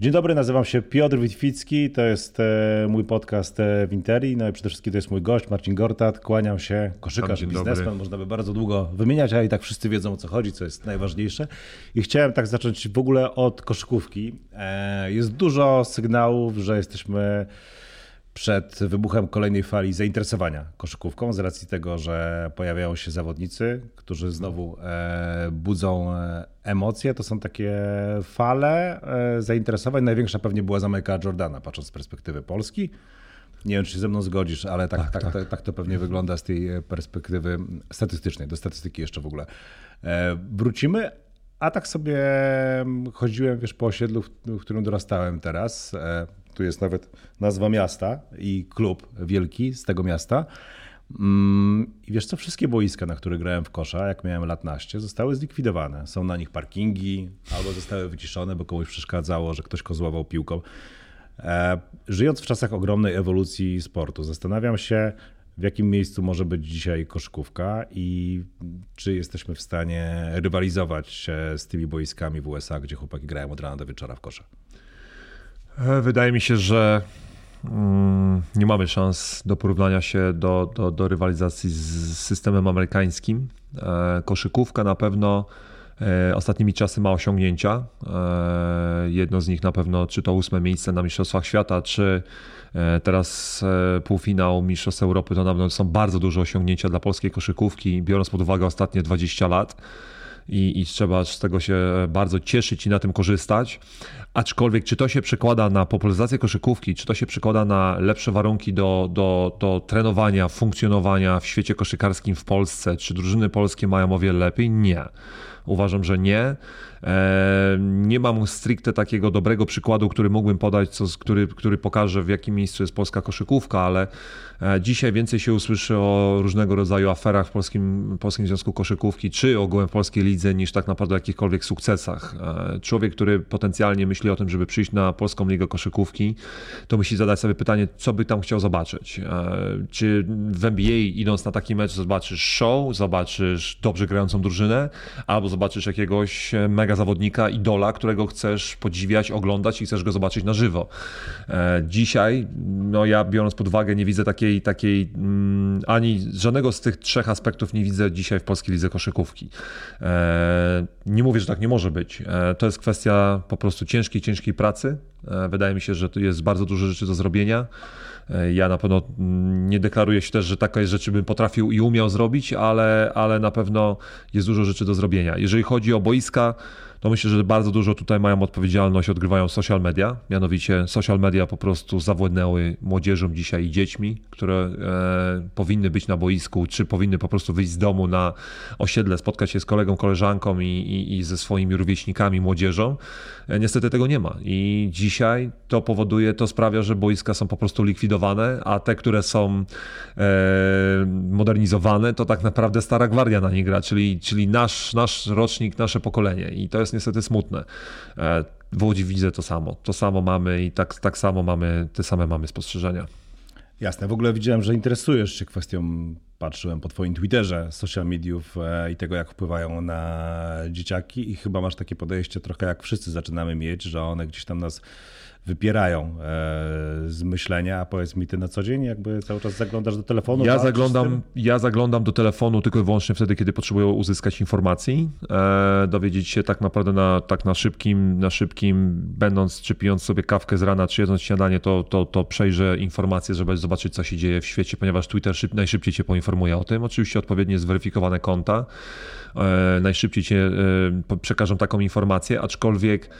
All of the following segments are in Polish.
Dzień dobry, nazywam się Piotr Witwicki, to jest e, mój podcast e, w Interi, no i przede wszystkim to jest mój gość Marcin Gortat, kłaniam się, koszykarz, biznesmen, dobry. można by bardzo długo wymieniać, ale i tak wszyscy wiedzą o co chodzi, co jest najważniejsze. I chciałem tak zacząć w ogóle od koszykówki. E, jest dużo sygnałów, że jesteśmy przed wybuchem kolejnej fali zainteresowania koszykówką z racji tego, że pojawiają się zawodnicy, którzy znowu e, budzą e, emocje. To są takie fale e, zainteresowań. Największa pewnie była za Michaela Jordana, patrząc z perspektywy Polski. Nie wiem, czy się ze mną zgodzisz, ale tak, tak, tak, tak. tak to pewnie wygląda z tej perspektywy statystycznej. Do statystyki jeszcze w ogóle wrócimy. A tak sobie chodziłem wiesz, po osiedlu, w którym dorastałem teraz tu jest nawet nazwa miasta i klub wielki z tego miasta. Mm, I wiesz co, wszystkie boiska, na których grałem w kosza, jak miałem lat naście, zostały zlikwidowane. Są na nich parkingi albo zostały wyciszone, bo komuś przeszkadzało, że ktoś kozłował piłką. E, żyjąc w czasach ogromnej ewolucji sportu, zastanawiam się, w jakim miejscu może być dzisiaj koszykówka i czy jesteśmy w stanie rywalizować z tymi boiskami w USA, gdzie chłopaki grają od rana do wieczora w kosza. E, wydaje mi się, że mm, nie mamy szans do porównania się do, do, do rywalizacji z systemem amerykańskim. E, koszykówka na pewno e, ostatnimi czasy ma osiągnięcia. Jedno z nich na pewno, czy to ósme miejsce na Mistrzostwach Świata, czy teraz półfinał Mistrzostw Europy, to na pewno są bardzo duże osiągnięcia dla polskiej koszykówki, biorąc pod uwagę ostatnie 20 lat i, i trzeba z tego się bardzo cieszyć i na tym korzystać. Aczkolwiek, czy to się przekłada na popularyzację koszykówki, czy to się przekłada na lepsze warunki do, do, do trenowania, funkcjonowania w świecie koszykarskim w Polsce, czy drużyny polskie mają o wiele lepiej? Nie. Uważam, że nie. E, nie mam stricte takiego dobrego przykładu, który mógłbym podać, co, który, który pokaże, w jakim miejscu jest polska koszykówka, ale e, dzisiaj więcej się usłyszy o różnego rodzaju aferach w Polskim, Polskim Związku Koszykówki, czy ogółem w polskiej lidze, niż tak naprawdę o jakichkolwiek sukcesach. E, człowiek, który potencjalnie myśli o tym, żeby przyjść na Polską Ligę Koszykówki, to musi zadać sobie pytanie, co by tam chciał zobaczyć. Czy w NBA idąc na taki mecz zobaczysz show, zobaczysz dobrze grającą drużynę, albo zobaczysz jakiegoś mega mega zawodnika, idola, którego chcesz podziwiać, oglądać i chcesz go zobaczyć na żywo. E, dzisiaj, no ja biorąc pod uwagę, nie widzę takiej, takiej mm, ani żadnego z tych trzech aspektów nie widzę dzisiaj w polskiej lidze koszykówki. E, nie mówię, że tak nie może być. E, to jest kwestia po prostu ciężkiej, ciężkiej pracy. Wydaje mi się, że tu jest bardzo dużo rzeczy do zrobienia. Ja na pewno nie deklaruję się też, że takie rzeczy bym potrafił i umiał zrobić, ale, ale na pewno jest dużo rzeczy do zrobienia. Jeżeli chodzi o boiska, to myślę, że bardzo dużo tutaj mają odpowiedzialność, odgrywają social media. Mianowicie social media po prostu zawładnęły młodzieżą dzisiaj i dziećmi, które e, powinny być na boisku, czy powinny po prostu wyjść z domu na osiedle, spotkać się z kolegą, koleżanką i, i, i ze swoimi rówieśnikami, młodzieżą. E, niestety tego nie ma. I dzisiaj to powoduje, to sprawia, że boiska są po prostu likwidowane, a te, które są e, modernizowane, to tak naprawdę stara gwardia na nie gra, czyli, czyli nasz, nasz rocznik, nasze pokolenie. I to jest jest niestety smutne. E, w Łodzi widzę to samo. To samo mamy i tak, tak samo mamy, te same mamy spostrzeżenia. Jasne. W ogóle widziałem, że interesujesz się kwestią, patrzyłem po twoim Twitterze, social mediów e, i tego, jak wpływają na dzieciaki i chyba masz takie podejście trochę jak wszyscy zaczynamy mieć, że one gdzieś tam nas wypierają e, z myślenia, a powiedz mi, ty na co dzień jakby cały czas zaglądasz do telefonu? Ja, zaglądam, ja zaglądam do telefonu tylko i wyłącznie wtedy, kiedy potrzebuję uzyskać informacji, e, dowiedzieć się tak naprawdę na, tak na szybkim, na szybkim, będąc czy pijąc sobie kawkę z rana, czy jedząc śniadanie, to, to, to przejrzę informacje, żeby zobaczyć, co się dzieje w świecie, ponieważ Twitter szyb, najszybciej cię poinformuje o tym. Oczywiście odpowiednio zweryfikowane konta najszybciej cię przekażą taką informację, aczkolwiek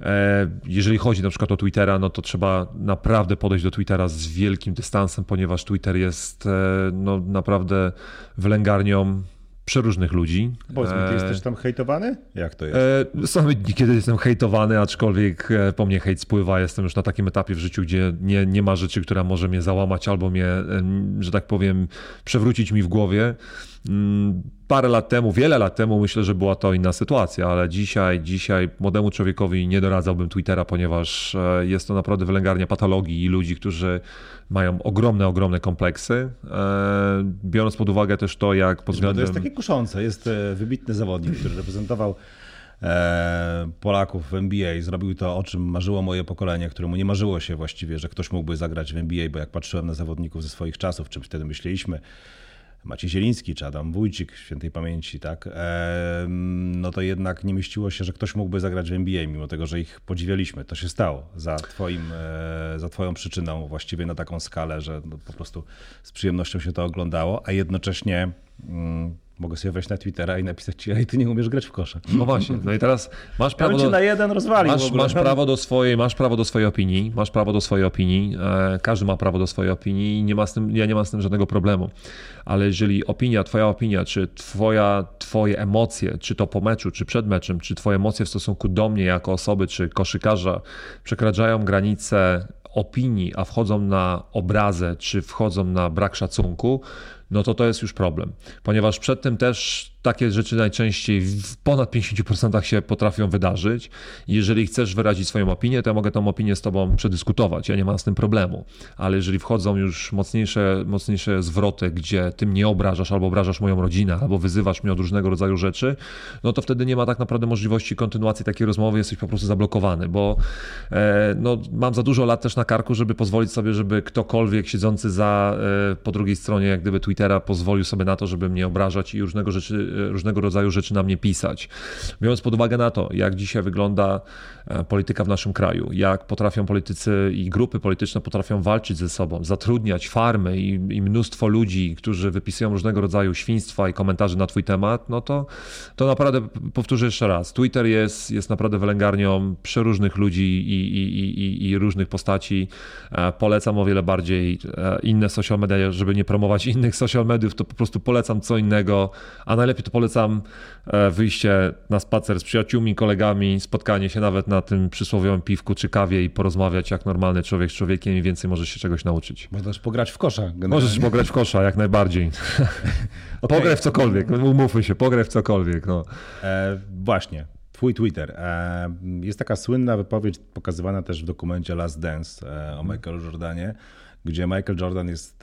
E, jeżeli chodzi na przykład o Twittera, no to trzeba naprawdę podejść do Twittera z wielkim dystansem, ponieważ Twitter jest e, no, naprawdę wylęgarnią przeróżnych ludzi. Powiedz mi, ty jesteś tam hejtowany? Jak to jest? E, są dni, kiedy jestem hejtowany, aczkolwiek po mnie hejt spływa. Jestem już na takim etapie w życiu, gdzie nie, nie ma rzeczy, która może mnie załamać albo mnie, że tak powiem, przewrócić mi w głowie. Mm, parę lat temu, wiele lat temu myślę, że była to inna sytuacja, ale dzisiaj, dzisiaj młodemu człowiekowi nie doradzałbym Twittera, ponieważ e, jest to naprawdę wylęgarnia patologii i ludzi, którzy mają ogromne, ogromne kompleksy. E, biorąc pod uwagę też to, jak pod względem... To jest takie kuszące. Jest e, wybitny zawodnik, który reprezentował Polaków w NBA. Zrobił to, o czym marzyło moje pokolenie, któremu nie marzyło się właściwie, że ktoś mógłby zagrać w NBA, bo jak patrzyłem na zawodników ze swoich czasów, czym wtedy myśleliśmy, Maciej Zieliński czy Adam Wójcik świętej pamięci, tak, no to jednak nie mieściło się, że ktoś mógłby zagrać w NBA, mimo tego, że ich podziwialiśmy. To się stało za, twoim, e, za twoją przyczyną właściwie na taką skalę, że no po prostu z przyjemnością się to oglądało, a jednocześnie mm, mogę sobie wejść na Twittera i napisać ci, ej, ty nie umiesz grać w kosza. No właśnie, no i teraz masz prawo ja do... na jeden rozwalił masz, masz, prawo do swojej, masz prawo do swojej opinii, masz prawo do swojej opinii, e, każdy ma prawo do swojej opinii i nie ma z tym, ja nie mam z tym żadnego problemu, ale jeżeli opinia, twoja opinia, czy twoja, twoje emocje, czy to po meczu, czy przed meczem, czy twoje emocje w stosunku do mnie jako osoby, czy koszykarza przekraczają granice opinii, a wchodzą na obrazę, czy wchodzą na brak szacunku, no to to jest już problem. Ponieważ przed tym też takie rzeczy najczęściej w ponad 50% się potrafią wydarzyć. Jeżeli chcesz wyrazić swoją opinię, to ja mogę tą opinię z tobą przedyskutować. Ja nie mam z tym problemu. Ale jeżeli wchodzą już mocniejsze, mocniejsze zwroty, gdzie ty mnie obrażasz, albo obrażasz moją rodzinę, albo wyzywasz mnie od różnego rodzaju rzeczy, no to wtedy nie ma tak naprawdę możliwości kontynuacji takiej rozmowy, jesteś po prostu zablokowany, bo e, no, mam za dużo lat też na karku, żeby pozwolić sobie, żeby ktokolwiek siedzący za e, po drugiej stronie jak gdyby Twittera pozwolił sobie na to, żeby mnie obrażać i różnego rzeczy różnego rodzaju rzeczy na mnie pisać. Biorąc pod uwagę na to, jak dzisiaj wygląda e, polityka w naszym kraju, jak potrafią politycy i grupy polityczne potrafią walczyć ze sobą, zatrudniać farmy i, i mnóstwo ludzi, którzy wypisują różnego rodzaju świństwa i komentarze na twój temat, no to, to naprawdę powtórzę jeszcze raz, Twitter jest, jest naprawdę wylęgarnią przeróżnych ludzi i, i, i, i różnych postaci. E, polecam o wiele bardziej e, inne social media, żeby nie promować innych social mediów, to po prostu polecam co innego, a najlepiej to polecam e, wyjście na spacer z przyjaciółmi, kolegami, spotkanie się nawet na tym przysłowiowym piwku czy kawie i porozmawiać jak normalny człowiek z człowiekiem i więcej możesz się czegoś nauczyć. Możesz pograć w kosza. Generalnie. Możesz pograć w kosza, jak najbardziej. okay. Pograj w cokolwiek, umówmy się, pograj w cokolwiek. No. E, właśnie, Twój Twitter. E, jest taka słynna wypowiedź pokazywana też w dokumencie Last Dance e, o mhm. Michaelu Jordanie, gdzie Michael Jordan jest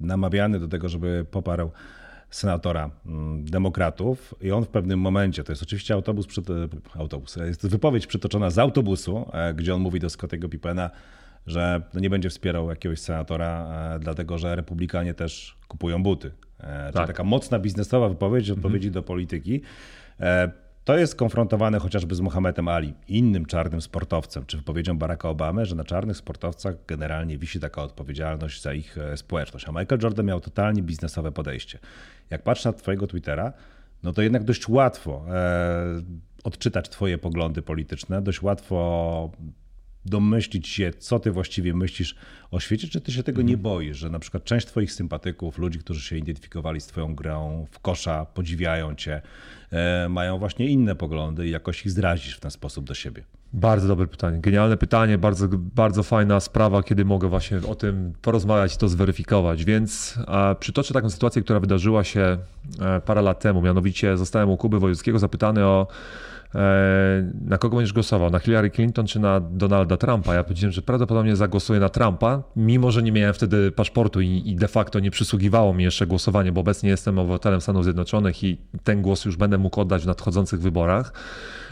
namawiany do tego, żeby poparł senatora mm, demokratów i on w pewnym momencie, to jest oczywiście autobus, autobus jest wypowiedź przytoczona z autobusu, e, gdzie on mówi do Scottiego Pippena, że no nie będzie wspierał jakiegoś senatora, e, dlatego że republikanie też kupują buty. E, tak. Czyli taka mocna biznesowa wypowiedź, odpowiedzi mhm. do polityki. To jest konfrontowane chociażby z Mohamedem Ali, innym czarnym sportowcem, czy wypowiedzią Baracka Obamy, że na czarnych sportowcach generalnie wisi taka odpowiedzialność za ich społeczność. A Michael Jordan miał totalnie biznesowe podejście jak patrzę na Twojego Twittera, no to jednak dość łatwo e, odczytać Twoje poglądy polityczne, dość łatwo domyślić się, co ty właściwie myślisz o świecie, czy ty się tego nie mhm. boisz, że na przykład część twoich sympatyków, ludzi, którzy się identyfikowali z twoją grą w kosza, podziwiają cię, e, mają właśnie inne poglądy i jakoś ich zrazisz w ten sposób do siebie? Bardzo dobre pytanie, genialne pytanie, bardzo, bardzo fajna sprawa, kiedy mogę właśnie o tym porozmawiać i to zweryfikować. Więc przytoczę taką sytuację, która wydarzyła się e, parę lat temu. Mianowicie zostałem u Kuby Wojewódzkiego zapytany o na kogo będziesz głosował? Na Hillary Clinton czy na Donalda Trumpa? Ja powiedziałem, że prawdopodobnie zagłosuję na Trumpa, mimo że nie miałem wtedy paszportu i, de facto nie przysługiwało mi jeszcze głosowanie, bo obecnie jestem obywatelem Stanów Zjednoczonych i ten głos już będę mógł oddać w nadchodzących wyborach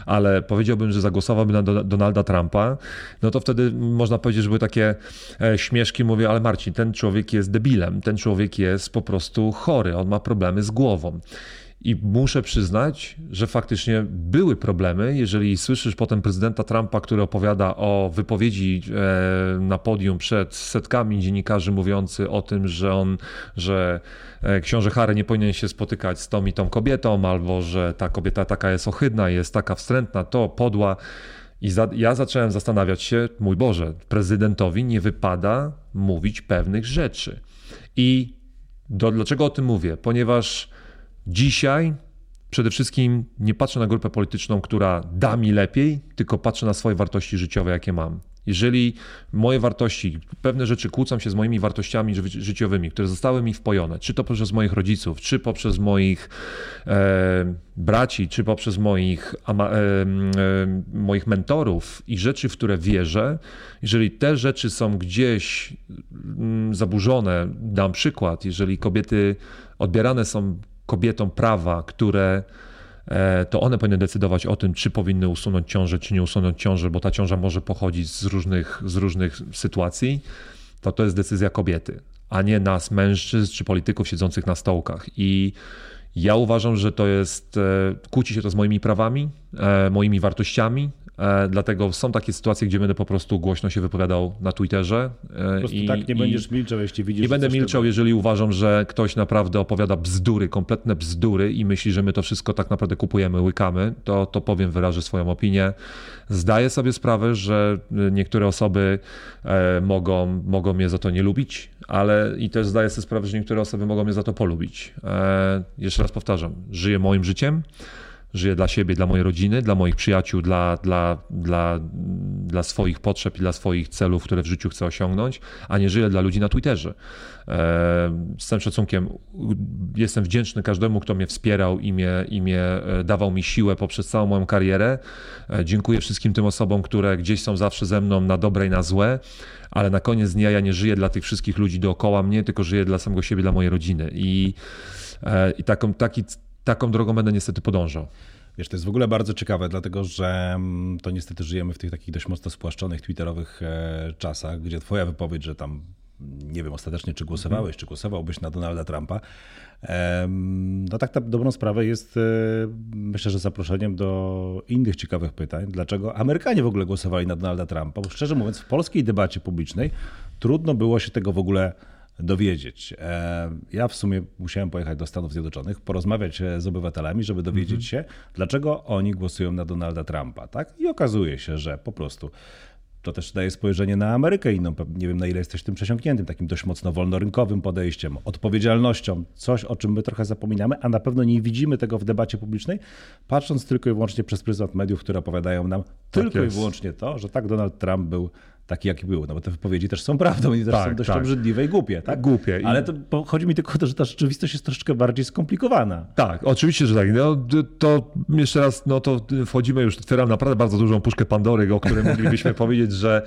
ale powiedziałbym, że zagłosowałbym na Donalda Trumpa, no to wtedy można powiedzieć, że były takie e, śmieszki. Mówię, ale Marcin, ten człowiek jest debilem, ten człowiek jest po prostu chory, on ma problemy z głową. I muszę przyznać, że faktycznie były problemy. Jeżeli słyszysz potem prezydenta Trumpa, który opowiada o wypowiedzi e, na podium przed setkami dziennikarzy mówiący o tym, że on, że e, książę Harry nie powinien się spotykać z tą i tą kobietą, albo że ta kobieta taka jest ohydna, jest taka wstrętna, to podła. I za, ja zacząłem zastanawiać się, mój Boże, prezydentowi nie wypada mówić pewnych rzeczy. I do, dlaczego o tym mówię? Ponieważ Dzisiaj przede wszystkim nie patrzę na grupę polityczną, która da mi lepiej, tylko patrzę na swoje wartości życiowe, jakie mam. Jeżeli moje wartości, pewne rzeczy kłócą się z moimi wartościami życiowymi, które zostały mi wpojone, czy to poprzez moich rodziców, czy poprzez moich e, braci, czy poprzez moich, ama, e, e, moich mentorów i rzeczy, w które wierzę, jeżeli te rzeczy są gdzieś zaburzone, dam przykład, jeżeli kobiety odbierane są kobietom prawa, które e, to one powinny decydować o tym, czy powinny usunąć ciążę, czy nie usunąć ciążę, bo ta ciąża może pochodzić z różnych, z różnych sytuacji, to to jest decyzja kobiety, a nie nas, mężczyzn czy polityków siedzących na stołkach. I ja uważam, że to jest, e, kłóci się to z moimi prawami, e, moimi wartościami, dlatego są takie sytuacje, gdzie będę po prostu głośno się wypowiadał na Twitterze. Po prostu i, tak nie będziesz milczał, jeśli widzisz. Nie będę milczał, tego... jeżeli uważam, że ktoś naprawdę opowiada bzdury, kompletne bzdury i myśli, że my to wszystko tak naprawdę kupujemy, łykamy, to, to powiem, wyrażę swoją opinię. Zdaję sobie sprawę, że niektóre osoby mogą, mogą mnie za to nie lubić, ale i też zdaję sobie sprawę, że niektóre osoby mogą mnie za to polubić. E, jeszcze raz powtarzam, żyję moim życiem, żyję dla siebie, dla mojej rodziny, dla moich przyjaciół, dla, dla, dla, dla swoich potrzeb i dla swoich celów, które w życiu chcę osiągnąć, a nie żyję dla ludzi na Twitterze. E, z całym szacunkiem jestem wdzięczny każdemu, kto mnie wspierał i mnie, i mnie e, dawał mi siłę poprzez całą moją karierę. E, dziękuję wszystkim tym osobom, które gdzieś są zawsze ze mną na dobre i na złe ale na koniec dnia ja nie żyję dla tych wszystkich ludzi dookoła mnie, tylko żyję dla samego siebie, dla mojej rodziny. I, e, i taką, taki, taką drogą będę niestety podążał. Wiesz, to jest w ogóle bardzo ciekawe, dlatego że mm, to niestety żyjemy w tych takich dość mocno spłaszczonych twitterowych e, czasach, gdzie twoja wypowiedź, że tam nie wiem ostatecznie, czy głosowałeś, mm. czy głosowałbyś na Donalda Trumpa, no tak na dobrą sprawę jest, e, myślę, że zaproszeniem do innych ciekawych pytań. Dlaczego Amerykanie w ogóle głosowali na Donalda Trumpa? Bo szczerze mówiąc, w polskiej debacie publicznej trudno było się tego w ogóle dowiedzieć. Ja w sumie musiałem pojechać do Stanów Zjednoczonych, porozmawiać e, z obywatelami, żeby dowiedzieć mhm. się, dlaczego oni głosują na Donalda Trumpa. Tak? I okazuje się, że po prostu to też daje spojrzenie na Amerykę inną. Nie wiem, na ile jesteś tym przesiąkniętym, takim dość mocno wolnorynkowym podejściem, odpowiedzialnością, coś, o czym my trochę zapominamy, a na pewno nie widzimy tego w debacie publicznej, patrząc tylko i wyłącznie przez pryzmat mediów, które opowiadają nam tak tylko jest. i wyłącznie to, że tak Donald Trump był taki, jaki był. No bo te wypowiedzi też są prawdą i też tak, są dość tak. obrzydliwe i głupie. Tak? Głupie. Ale to, chodzi mi tylko o to, że ta rzeczywistość jest troszeczkę bardziej skomplikowana. Tak, oczywiście, że tak. No, to jeszcze raz, no to wchodzimy już, otwieram naprawdę bardzo dużą puszkę Pandory, o której moglibyśmy powiedzieć, że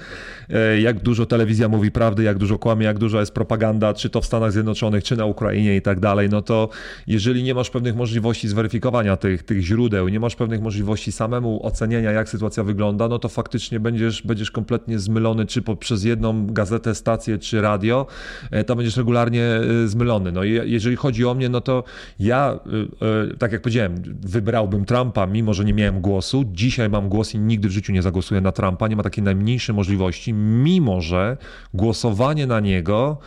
e, jak dużo telewizja mówi prawdy, jak dużo kłamie, jak dużo jest propaganda, czy to w Stanach Zjednoczonych, czy na Ukrainie i tak dalej, no to jeżeli nie masz pewnych możliwości zweryfikowania tych, tych źródeł, nie masz pewnych możliwości samemu oceniania, jak sytuacja wygląda, no to faktycznie będziesz, będziesz kompletnie zmylony zmylony czy poprzez jedną gazetę, stację czy radio, e, to będziesz regularnie e, zmylony. No i jeżeli chodzi o mnie, no to ja, e, tak jak powiedziałem, wybrałbym Trumpa, mimo że nie miałem głosu. Dzisiaj mam głos i nigdy w życiu nie zagłosuję na Trumpa. Nie ma takiej najmniejszej możliwości, mimo że głosowanie na niego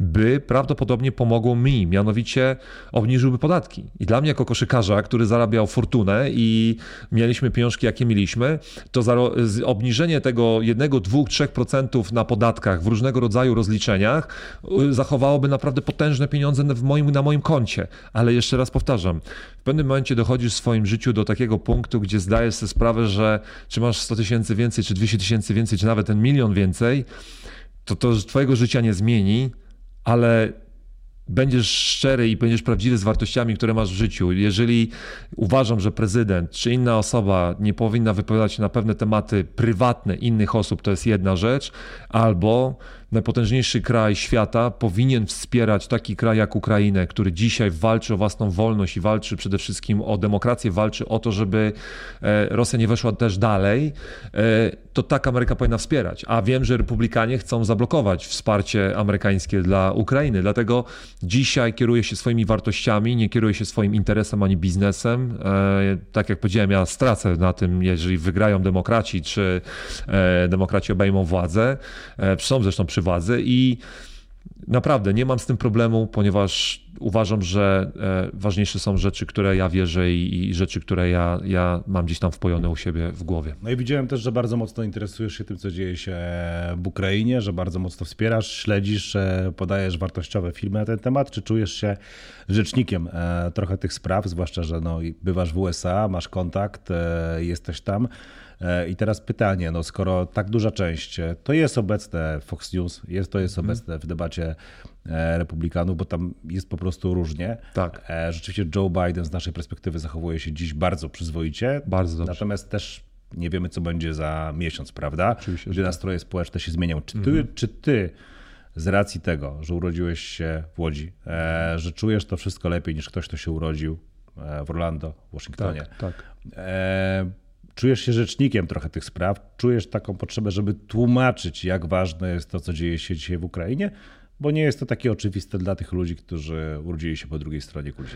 by prawdopodobnie pomogło mi, mianowicie obniżyłby podatki. I dla mnie jako koszykarza, który zarabiał fortunę i mieliśmy pieniążki, jakie mieliśmy, to obniżenie tego 1, 2, 3% na podatkach w różnego rodzaju rozliczeniach y, zachowałoby naprawdę potężne pieniądze w moim, na moim koncie. Ale jeszcze raz powtarzam, w pewnym momencie dochodzisz w swoim życiu do takiego punktu, gdzie zdajesz sobie sprawę, że czy masz 100 tysięcy więcej, czy 200 tysięcy więcej, czy nawet ten milion więcej, to to twojego życia nie zmieni, ale będziesz szczery i będziesz prawdziwy z wartościami, które masz w życiu. Jeżeli uważam, że prezydent czy inna osoba nie powinna wypowiadać się na pewne tematy prywatne innych osób, to jest jedna rzecz, albo najpotężniejszy kraj świata powinien wspierać taki kraj jak Ukrainę, który dzisiaj walczy o własną wolność i walczy przede wszystkim o demokrację, walczy o to, żeby e, Rosja nie weszła też dalej, e, to tak Ameryka powinna wspierać. A wiem, że republikanie chcą zablokować wsparcie amerykańskie dla Ukrainy. Dlatego dzisiaj kieruję się swoimi wartościami, nie kieruję się swoim interesem ani biznesem. E, tak jak powiedziałem, ja stracę na tym, jeżeli wygrają demokraci, czy demokraci obejmą władzę. Są zresztą przy władzy i naprawdę nie mam z tym problemu, ponieważ uważam, że e, ważniejsze są rzeczy, które ja wierzę i, i, rzeczy, które ja, ja mam gdzieś tam wpojone u siebie w głowie. No i widziałem też, że bardzo mocno interesujesz się tym, co dzieje się w Ukrainie, że bardzo mocno wspierasz, śledzisz, podajesz wartościowe filmy na ten temat. Czy czujesz się rzecznikiem e, trochę tych spraw, zwłaszcza, że no, bywasz w USA, masz kontakt, e, jesteś tam. E, I teraz pytanie, no skoro tak duża część, e, to jest obecne Fox News, jest, to jest mhm. obecne w debacie e, republikanów, bo tam jest po prostu różnie. Tak. Rzeczywiście Joe Biden z naszej perspektywy zachowuje się dziś bardzo przyzwoicie. Bardzo dobrze. Natomiast też nie wiemy, co będzie za miesiąc, prawda? Oczywiście, Gdzie nastroje społeczne się zmienią. Czy ty, mhm. czy ty z racji tego, że urodziłeś się w Łodzi, że czujesz to wszystko lepiej niż ktoś, kto się urodził w Orlando, w Waszyngtonie. Tak, tak. Czujesz się rzecznikiem trochę tych spraw, czujesz taką potrzebę, żeby tłumaczyć, jak ważne jest to, co dzieje się dzisiaj w Ukrainie, bo nie jest to takie oczywiste dla tych ludzi, którzy urodzili się po drugiej stronie kuli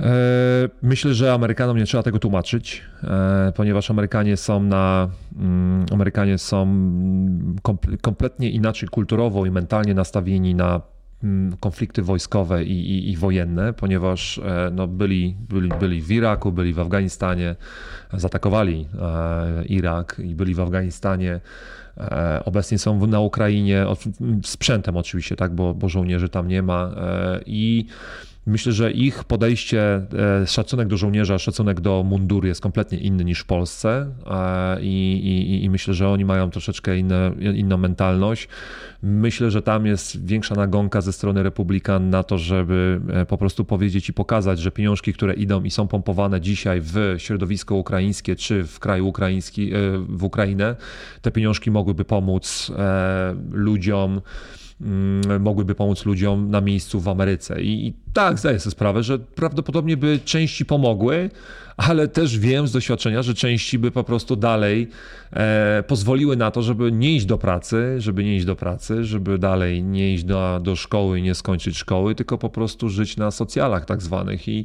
e, Myślę, że Amerykanom nie trzeba tego tłumaczyć, e, ponieważ Amerykanie są na mm, Amerykanie są kompletnie inaczej kulturowo i mentalnie nastawieni na konflikty wojskowe i, i, i, wojenne, ponieważ e, no, byli, byli, byli w Iraku, byli w Afganistanie, zaatakowali e, Irak i byli w Afganistanie. E, obecnie są na Ukrainie, sprzętem oczywiście, tak, bo, bo żołnierzy tam nie ma. I Myślę, że ich podejście, e, szacunek do żołnierza, szacunek do munduru jest kompletnie inny niż w Polsce i, i, i myślę, że oni mają troszeczkę inne, inną mentalność. Myślę, że tam jest większa nagonka ze strony republikan na to, żeby e, po prostu powiedzieć i pokazać, że pieniążki, które idą i są pompowane dzisiaj w środowisko ukraińskie czy w kraju ukraiński, e, w Ukrainę, te pieniążki mogłyby pomóc ludziom, mogłyby pomóc ludziom na miejscu w Ameryce. I, i tak, zdaję sobie sprawę, że prawdopodobnie by części pomogły, ale też wiem z doświadczenia, że części by po prostu dalej e, pozwoliły na to, żeby nie iść do pracy, żeby nie iść do pracy, żeby dalej nie iść do, do szkoły i nie skończyć szkoły, tylko po prostu żyć na socjalach tak zwanych. I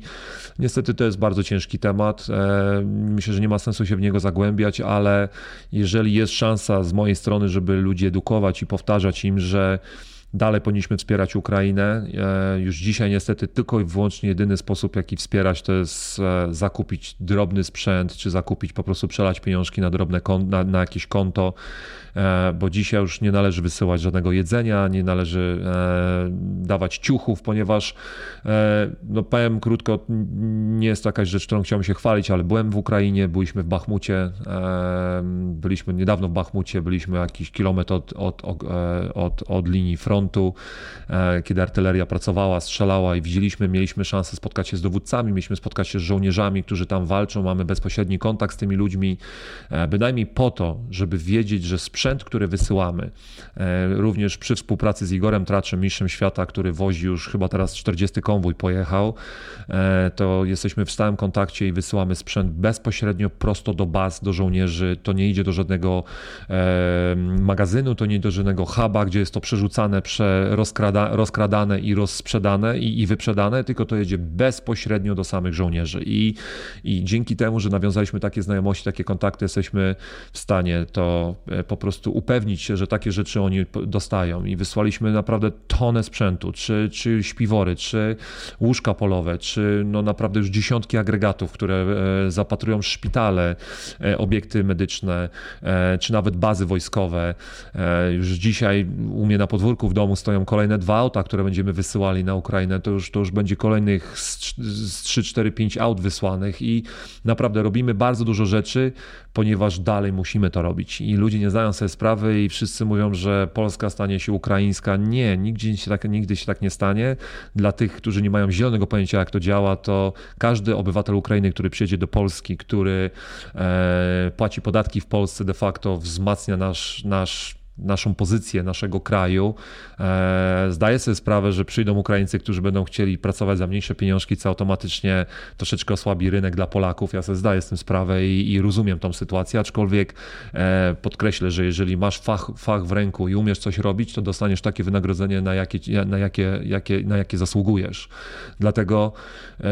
niestety to jest bardzo ciężki temat. E, myślę, że nie ma sensu się w niego zagłębiać, ale jeżeli jest szansa z mojej strony, żeby ludzi edukować i powtarzać im, że Dalej powinniśmy wspierać Ukrainę. E, już dzisiaj niestety tylko i wyłącznie jedyny sposób, jaki wspierać, to jest e, zakupić drobny sprzęt, czy zakupić, po prostu przelać pieniążki na drobne na, na jakieś konto E, bo dzisiaj już nie należy wysyłać żadnego jedzenia, nie należy dawać ciuchów, ponieważ, no powiem krótko, nie jest to jakaś rzecz, którą chciałbym się chwalić, ale byłem w Ukrainie, byliśmy w Bachmucie, byliśmy niedawno w Bachmucie, byliśmy jakiś kilometr od, od, od, od linii frontu, kiedy artyleria pracowała, strzelała i widzieliśmy, mieliśmy szansę spotkać się z dowódcami, mieliśmy spotkać się z żołnierzami, którzy tam walczą, mamy bezpośredni kontakt z tymi ludźmi, bynajmniej po to, żeby wiedzieć, że sprzęt który wysyłamy, e, również przy współpracy z Igorem Traczem, mistrzem świata, który wozi już chyba teraz 40 konwój pojechał, e, to jesteśmy w stałym kontakcie i wysyłamy sprzęt bezpośrednio prosto do baz, do żołnierzy. To nie idzie do żadnego e, magazynu, to nie idzie do żadnego huba, gdzie jest to przerzucane, rozkrada, rozkradane i rozsprzedane i, i wyprzedane, tylko to jedzie bezpośrednio do samych żołnierzy. I, I dzięki temu, że nawiązaliśmy takie znajomości, takie kontakty, jesteśmy w stanie to po prostu upewnić się, że takie rzeczy oni dostają. I wysłaliśmy naprawdę tonę sprzętu, czy, czy śpiwory, czy łóżka polowe, czy no naprawdę już dziesiątki agregatów, które e, zapatrują szpitale, e, obiekty medyczne, e, czy nawet bazy wojskowe. Już dzisiaj u mnie na podwórku w domu stoją kolejne dwa auta, które będziemy wysyłali na Ukrainę. To już, to już będzie kolejnych z 3, 4, 5 aut wysłanych i naprawdę robimy bardzo dużo rzeczy, ponieważ dalej musimy to robić. I ludzie nie zdają sobie sprawy i wszyscy mówią, że Polska stanie się ukraińska. Nie, nigdy się tak, nigdy się tak nie stanie. Dla tych, którzy nie mają zielonego pojęcia, jak to działa, to każdy obywatel Ukrainy, który przyjedzie do Polski, który e, płaci podatki w Polsce, de facto wzmacnia nasz, nasz naszą pozycję naszego kraju. E, zdaję sobie sprawę, że przyjdą Ukraińcy, którzy będą chcieli pracować za mniejsze pieniążki, co automatycznie troszeczkę osłabi rynek dla Polaków. Ja sobie zdaję z tym sprawę i, i rozumiem tą sytuację, aczkolwiek e, podkreślę, że jeżeli masz fach, fach w ręku i umiesz coś robić, to dostaniesz takie wynagrodzenie, na jakie, na jakie, jakie, na jakie zasługujesz. Dlatego e,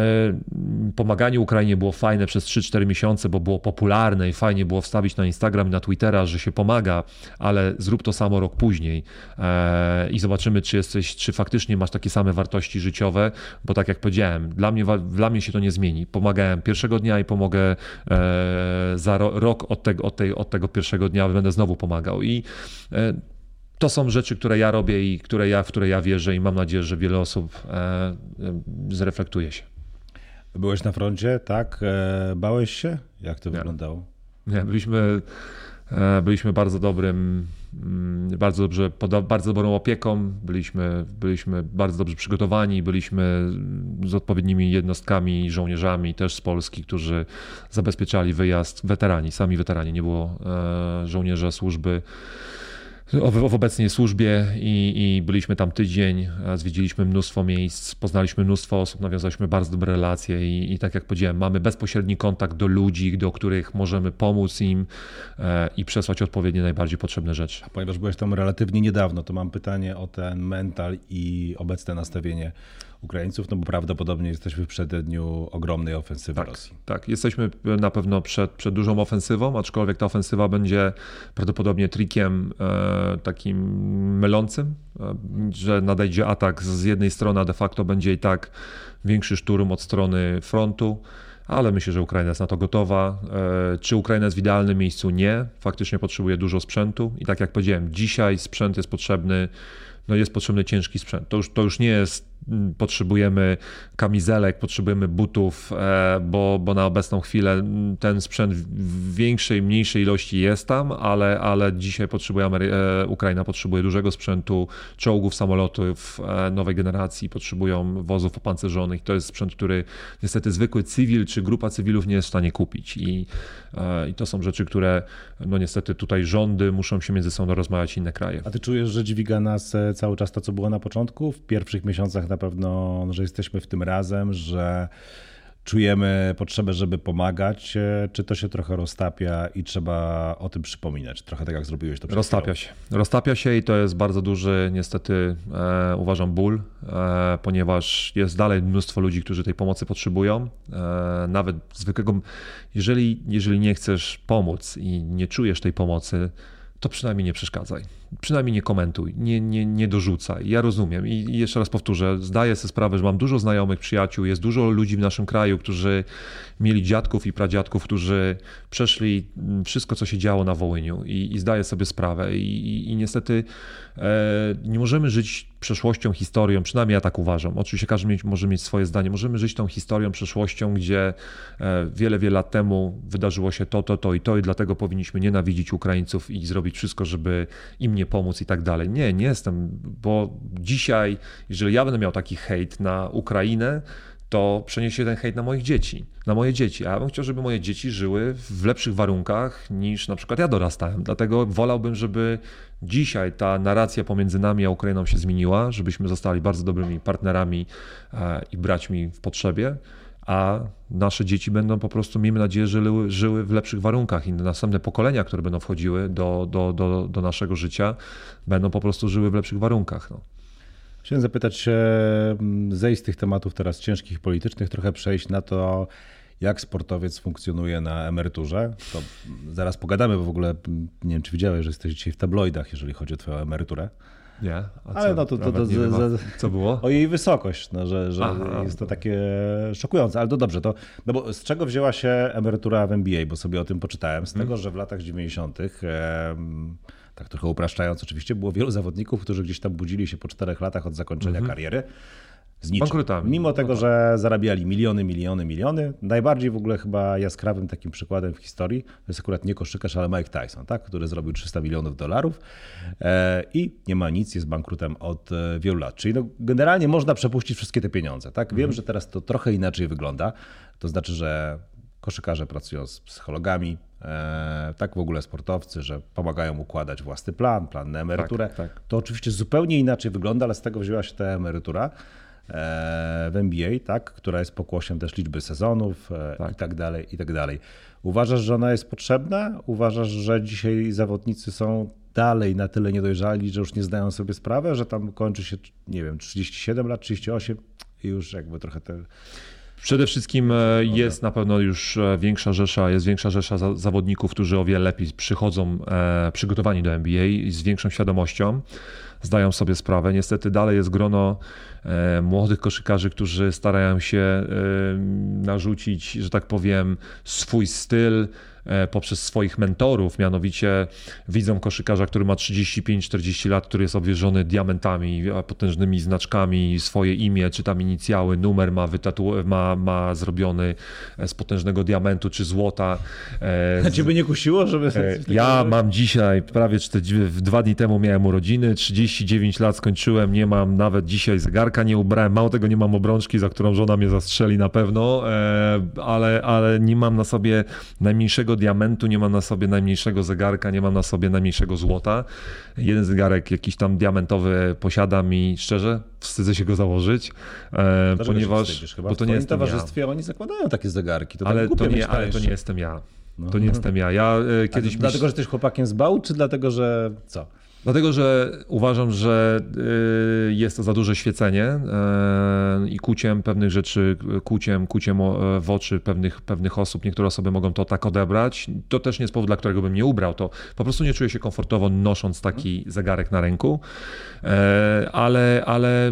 pomaganie Ukrainie było fajne przez 3-4 miesiące, bo było popularne i fajnie było wstawić na Instagram i na Twittera, że się pomaga, ale z zrób to samo rok później e, i zobaczymy, czy jesteś, czy faktycznie masz takie same wartości życiowe, bo tak jak powiedziałem, dla mnie, dla mnie się to nie zmieni. Pomagałem pierwszego dnia i pomogę e, za rok od tego, od, tej, od tego pierwszego dnia, będę znowu pomagał i e, to są rzeczy, które ja robię i które ja, w które ja wierzę i mam nadzieję, że wiele osób zreflektuje się. Byłeś na froncie, tak? Bałeś się? Jak to nie. wyglądało? Nie, byliśmy byliśmy bardzo dobrym, bardzo dobrze, pod bardzo dobrą opieką, byliśmy, byliśmy bardzo dobrze przygotowani, byliśmy z odpowiednimi jednostkami, żołnierzami też z Polski, którzy zabezpieczali wyjazd, weterani, sami weterani, nie było e, żołnierza służby w obecnej służbie i, i, byliśmy tam tydzień, zwiedziliśmy mnóstwo miejsc, poznaliśmy mnóstwo osób, nawiązaliśmy bardzo dobre relacje i, i, tak jak powiedziałem, mamy bezpośredni kontakt do ludzi, do których możemy pomóc im e, i przesłać odpowiednie najbardziej potrzebne rzeczy. A ponieważ byłeś tam relatywnie niedawno, to mam pytanie o ten mental i obecne nastawienie Ukraińców, no bo prawdopodobnie jesteśmy w przededniu ogromnej ofensywy tak, Rosji. Tak, jesteśmy na pewno przed, przed dużą ofensywą, aczkolwiek ta ofensywa będzie prawdopodobnie trikiem e, takim mylącym, e, że nadejdzie atak z jednej strony, a de facto będzie i tak większy szturm od strony frontu ale myślę, że Ukraina jest na to gotowa. E, czy Ukraina jest w idealnym miejscu? Nie. Faktycznie potrzebuje dużo sprzętu i tak jak powiedziałem, dzisiaj sprzęt jest potrzebny, no jest potrzebny ciężki sprzęt. To już, to już nie jest potrzebujemy kamizelek, potrzebujemy butów, e, bo, bo na obecną chwilę ten sprzęt w większej, mniejszej ilości jest tam, ale, ale dzisiaj potrzebujemy, e, Ukraina potrzebuje dużego sprzętu, czołgów, samolotów e, nowej generacji, potrzebują wozów opancerzonych. To jest sprzęt, który niestety zwykły cywil czy grupa cywilów nie jest w stanie kupić i, i to są rzeczy, które no niestety tutaj rządy muszą się między sobą rozmawiać inne kraje. A ty czujesz, że dźwiga nas cały czas to, co było na początku, w pierwszych miesiącach na pewno, że jesteśmy w tym razem, że czujemy potrzebę, żeby pomagać, e, czy to się trochę roztapia i trzeba o tym przypominać? Trochę tak jak zrobiłeś to przed Roztapia chwilą. się. Roztapia się i to jest bardzo duży, niestety e, uważam, ból, e, ponieważ jest dalej mnóstwo ludzi, którzy tej pomocy potrzebują. E, nawet zwykłego, jeżeli, jeżeli nie chcesz pomóc i nie czujesz tej pomocy, to przynajmniej nie przeszkadzaj. Przynajmniej nie komentuj, nie, nie, nie dorzucaj. Ja rozumiem i jeszcze raz powtórzę, zdaję sobie sprawę, że mam dużo znajomych, przyjaciół, jest dużo ludzi w naszym kraju, którzy mieli dziadków i pradziadków, którzy przeszli wszystko, co się działo na Wołyniu i, i zdaję sobie sprawę. I, i, i niestety e, nie możemy żyć przeszłością, historią, przynajmniej ja tak uważam. Oczywiście każdy mieć, może mieć swoje zdanie. Możemy żyć tą historią, przeszłością, gdzie e, wiele, wiele lat temu wydarzyło się to, to, to i to i dlatego powinniśmy nienawidzić Ukraińców i zrobić wszystko, żeby im nie pomóc i tak dalej. Nie, nie jestem, bo dzisiaj, jeżeli ja będę miał taki hejt na Ukrainę, to przeniesie ten hejt na moich dzieci, na moje dzieci. A ja bym chciał, żeby moje dzieci żyły w lepszych warunkach niż na przykład ja dorastałem. Dlatego wolałbym, żeby dzisiaj ta narracja pomiędzy nami a Ukrainą się zmieniła, żebyśmy zostali bardzo dobrymi partnerami e, i braćmi w potrzebie, a nasze dzieci będą po prostu, miejmy nadzieję, żyły, żyły w lepszych warunkach i następne pokolenia, które będą wchodziły do, do, do, do naszego życia, będą po prostu żyły w lepszych warunkach. No. Chciałem zapytać mm, zejść z tych tematów teraz ciężkich, politycznych, trochę przejść na to, jak sportowiec funkcjonuje na emeryturze. To zaraz pogadamy, bo w ogóle mm, nie wiem, czy widziałeś, że jesteś dzisiaj w tabloidach, jeżeli chodzi o twoją emeryturę. Nie, ale co? no to, to, to, to co było? O jej wysokość, no, że, że Aha, jest to takie szokujące, ale to dobrze. To, no bo z czego wzięła się emerytura w NBA, bo sobie o tym poczytałem, z hmm. tego, że w latach 90 tak trochę upraszczając oczywiście, było wielu zawodników, którzy gdzieś tam budzili się po czterech latach od zakończenia mhm. kariery z niczym. Bankrutami. Mimo tego, no że zarabiali miliony, miliony, miliony. Najbardziej w ogóle chyba jaskrawym takim przykładem w historii to jest akurat nie koszykarz, ale Mike Tyson, tak? który zrobił 300 milionów dolarów e, i nie ma nic, jest bankrutem od e, wielu lat. Czyli no, generalnie można przepuścić wszystkie te pieniądze. Tak? Wiem, mhm. że teraz to trochę inaczej wygląda. To znaczy, że koszykarze pracują z psychologami, e, tak w ogóle sportowcy, że pomagają układać własny plan, plan na emeryturę. Tak, tak. To oczywiście zupełnie inaczej wygląda, ale z tego wzięła się ta emerytura w NBA, tak, która jest pokłosiem też liczby sezonów e, tak. i tak dalej, i tak dalej. Uważasz, że ona jest potrzebna? Uważasz, że dzisiaj zawodnicy są dalej na tyle niedojrzali, że już nie zdają sobie sprawy, że tam kończy się, nie wiem, 37 lat, 38 i już jakby trochę te Przede wszystkim e, jest na pewno już e, większa rzesza, jest większa rzesza zawodników, którzy o wiele lepiej przychodzą e, przygotowani do NBA z większą świadomością zdają sobie sprawę. Niestety dalej jest grono młodych koszykarzy, którzy starają się narzucić, że tak powiem, swój styl, E, poprzez swoich mentorów, mianowicie widzą koszykarza, który ma 35-40 lat, który jest obwieżony diamentami, potężnymi znaczkami, swoje imię, czy tam inicjały, numer ma, wytatu- ma, ma zrobiony z potężnego diamentu czy złota. E, A ciebie nie kusiło, żeby... E, ja mam dzisiaj, prawie 40, dwa dni temu miałem urodziny, 39 lat skończyłem, nie mam nawet dzisiaj zegarka, nie ubrałem, mało tego nie mam obrączki, za którą żona mnie zastrzeli na pewno, ale, ale nie mam na sobie najmniejszego najmniejszego diamentu, nie mam na sobie najmniejszego zegarka, nie mam na sobie najmniejszego złota. Jeden zegarek jakiś tam diamentowy posiadam i szczerze wstydzę się go założyć, e, ponieważ bo to nie jest towarzystwie ja. oni zakładają takie zegarki. To ale, tak to nie, ale to nie jestem ja. No. To nie jestem ja. Ja e, kiedyś. Dlatego, że jesteś chłopakiem z bału, czy dlatego, że co? Dlatego, że uważam, że y, jest to za duże świecenie y, i kuciem pewnych rzeczy, kuciem, kuciem w oczy pewnych, pewnych osób. Niektóre osoby mogą to tak odebrać. To też nie jest powód, dla którego bym nie ubrał. To po prostu nie czuję się komfortowo nosząc taki zegarek na ręku. E, ale, ale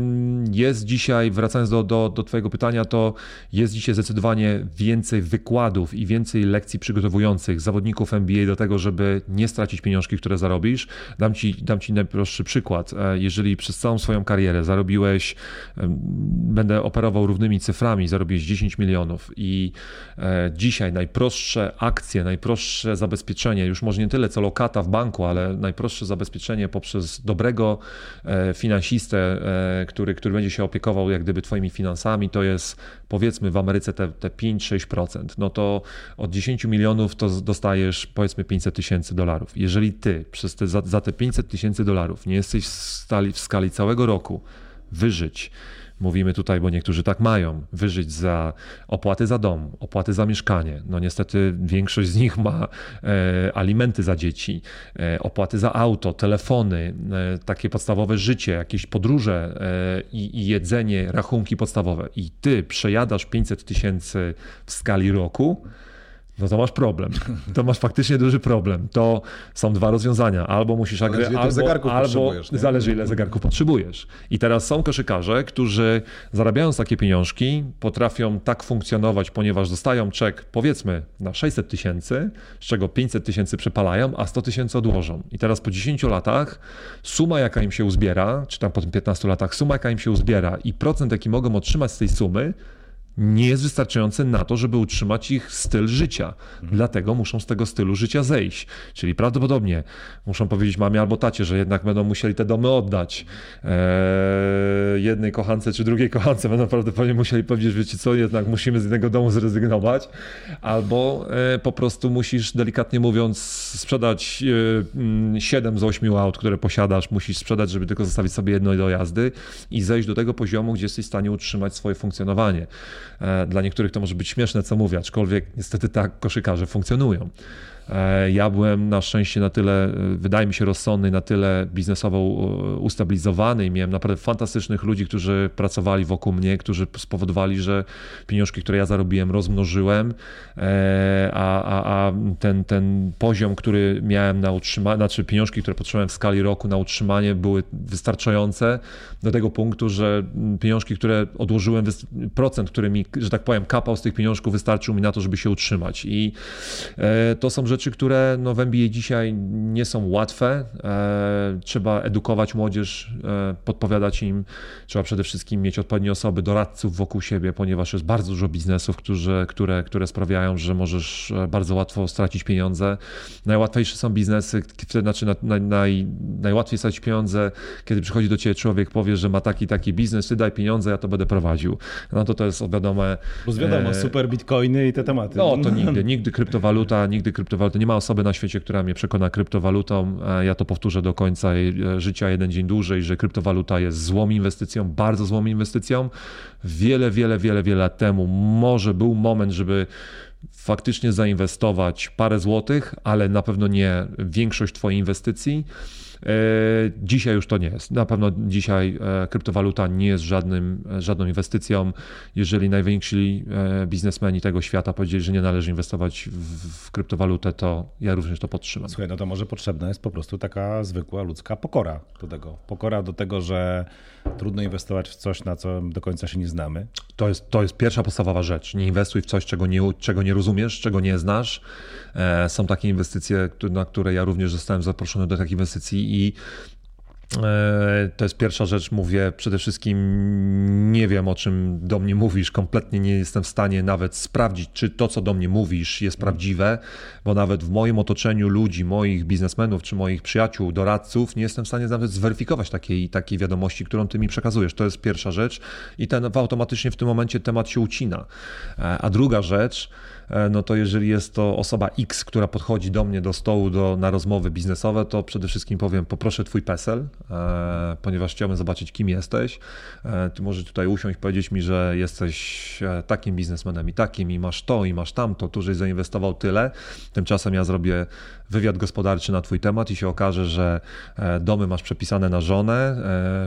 jest dzisiaj, wracając do, do, do Twojego pytania, to jest dzisiaj zdecydowanie więcej wykładów i więcej lekcji przygotowujących zawodników NBA do tego, żeby nie stracić pieniążki, które zarobisz. Dam Ci, dam ci najprostszy przykład. E, jeżeli przez całą swoją karierę zarobiłeś, będę operował równymi cyframi, zarobiłeś 10 milionów i e, dzisiaj najprostsze akcje, najprostsze zabezpieczenie, już może nie tyle co lokata w banku, ale najprostsze zabezpieczenie poprzez dobrego E, finansistę, który, który będzie się opiekował jak gdyby twoimi finansami, to jest powiedzmy w Ameryce te, te 5-6%, no to od 10 milionów to dostajesz powiedzmy 500 tysięcy dolarów. Jeżeli ty przez te, za, za te 500 tysięcy dolarów nie jesteś w skali, w skali całego roku wyżyć, Mówimy tutaj, bo niektórzy tak mają, wyżyć za opłaty za dom, opłaty za mieszkanie. No niestety większość z nich ma e, alimenty za dzieci, e, opłaty za auto, telefony, e, takie podstawowe życie, jakieś podróże e, i, i jedzenie, rachunki podstawowe. I ty przejadasz 500 tysięcy w skali roku, no to masz problem. To masz faktycznie duży problem. To są dwa rozwiązania. Albo musisz agregować, albo, albo zależy ile zegarków potrzebujesz. I teraz są koszykarze, którzy zarabiając takie pieniążki, potrafią tak funkcjonować, ponieważ dostają czek powiedzmy na 600 tysięcy, z czego 500 tysięcy przepalają, a 100 tysięcy odłożą. I teraz po 10 latach suma jaka im się uzbiera, czy tam po 15 latach suma jaka im się uzbiera i procent jaki mogą otrzymać z tej sumy, nie jest wystarczające na to, żeby utrzymać ich styl życia. Dlatego muszą z tego stylu życia zejść. Czyli prawdopodobnie muszą powiedzieć mamie albo tacie, że jednak będą musieli te domy oddać eee, jednej kochance czy drugiej kochance. Będą prawdopodobnie musieli powiedzieć, wiecie co, jednak musimy z jednego domu zrezygnować. Albo e, po prostu musisz, delikatnie mówiąc, sprzedać e, 7 z 8 aut, które posiadasz. Musisz sprzedać, żeby tylko zostawić sobie jedno do jazdy i zejść do tego poziomu, gdzie jesteś w stanie utrzymać swoje funkcjonowanie. E, dla niektórych to może być śmieszne, co mówię, aczkolwiek niestety tak koszykarze funkcjonują. E, ja byłem na szczęście na tyle, e, wydaje mi się, rozsądny, na tyle biznesowo ustabilizowany i miałem naprawdę fantastycznych ludzi, którzy pracowali wokół mnie, którzy spowodowali, że pieniążki, które ja zarobiłem, rozmnożyłem, e, a, a, a ten, ten poziom, który miałem na utrzymanie, znaczy pieniążki, które potrzebowałem w skali roku na utrzymanie, były wystarczające do tego punktu, że pieniążki, które odłożyłem, procent, który mi, że tak powiem, kapał z tych pieniążków, wystarczył mi na to, żeby się utrzymać. I to są rzeczy, które no, w NBA dzisiaj nie są łatwe. E, trzeba edukować młodzież, e, podpowiadać im. Trzeba przede wszystkim mieć odpowiednie osoby, doradców wokół siebie, ponieważ jest bardzo dużo biznesów, którzy, które, które sprawiają, że możesz e, bardzo łatwo stracić pieniądze. Najłatwiejsze są biznesy, znaczy naj, naj, najłatwiej stracić pieniądze, kiedy przychodzi do ciebie człowiek, powie, że ma taki taki biznes, ty daj pieniądze, ja to będę prowadził. No to to jest wiadome. Bo wiadomo, super bitcoiny i te tematy. No to nigdy, nigdy kryptowaluta, nigdy kryptowaluta kryptowaluty. Nie ma osoby na świecie, która mnie przekona kryptowalutą. E, ja to powtórzę do końca e, życia, jeden dzień dłużej, że kryptowaluta jest złą inwestycją, bardzo złą inwestycją. Wiele, wiele, wiele, wiele lat temu może był moment, żeby faktycznie zainwestować parę złotych, ale na pewno nie większość Twojej inwestycji. E, dzisiaj już to nie jest. Na pewno dzisiaj e, kryptowaluta nie jest żadnym, żadną inwestycją. Jeżeli najwięksi e, biznesmeni tego świata powiedzieli, że nie należy inwestować w, w kryptowalutę, to ja również to podtrzymam. Słuchaj, no to może potrzebna jest po prostu taka zwykła ludzka pokora do tego. Pokora do tego, że trudno inwestować w coś, na co do końca się nie znamy. To jest, to jest pierwsza podstawowa rzecz. Nie inwestuj w coś, czego nie, czego nie rozumiesz, czego nie znasz. Są takie inwestycje, na które ja również zostałem zaproszony do takich inwestycji i E, to jest pierwsza rzecz, mówię przede wszystkim nie wiem o czym do mnie mówisz, kompletnie nie jestem w stanie nawet sprawdzić, czy to co do mnie mówisz jest prawdziwe, bo nawet w moim otoczeniu ludzi, moich biznesmenów czy moich przyjaciół, doradców nie jestem w stanie nawet zweryfikować takiej, takiej wiadomości, którą ty mi przekazujesz. To jest pierwsza rzecz i ten automatycznie w tym momencie temat się ucina. E, a druga rzecz, no to jeżeli jest to osoba X, która podchodzi do mnie do stołu do, na rozmowy biznesowe, to przede wszystkim powiem, poproszę twój PESEL, e, ponieważ chciałbym zobaczyć, kim jesteś. E, ty możesz tutaj usiąść, powiedzieć mi, że jesteś takim biznesmenem i takim, i masz to, i masz tamto, tu żeś zainwestował tyle. Tymczasem ja zrobię wywiad gospodarczy na twój temat i się okaże, że domy masz przepisane na żonę,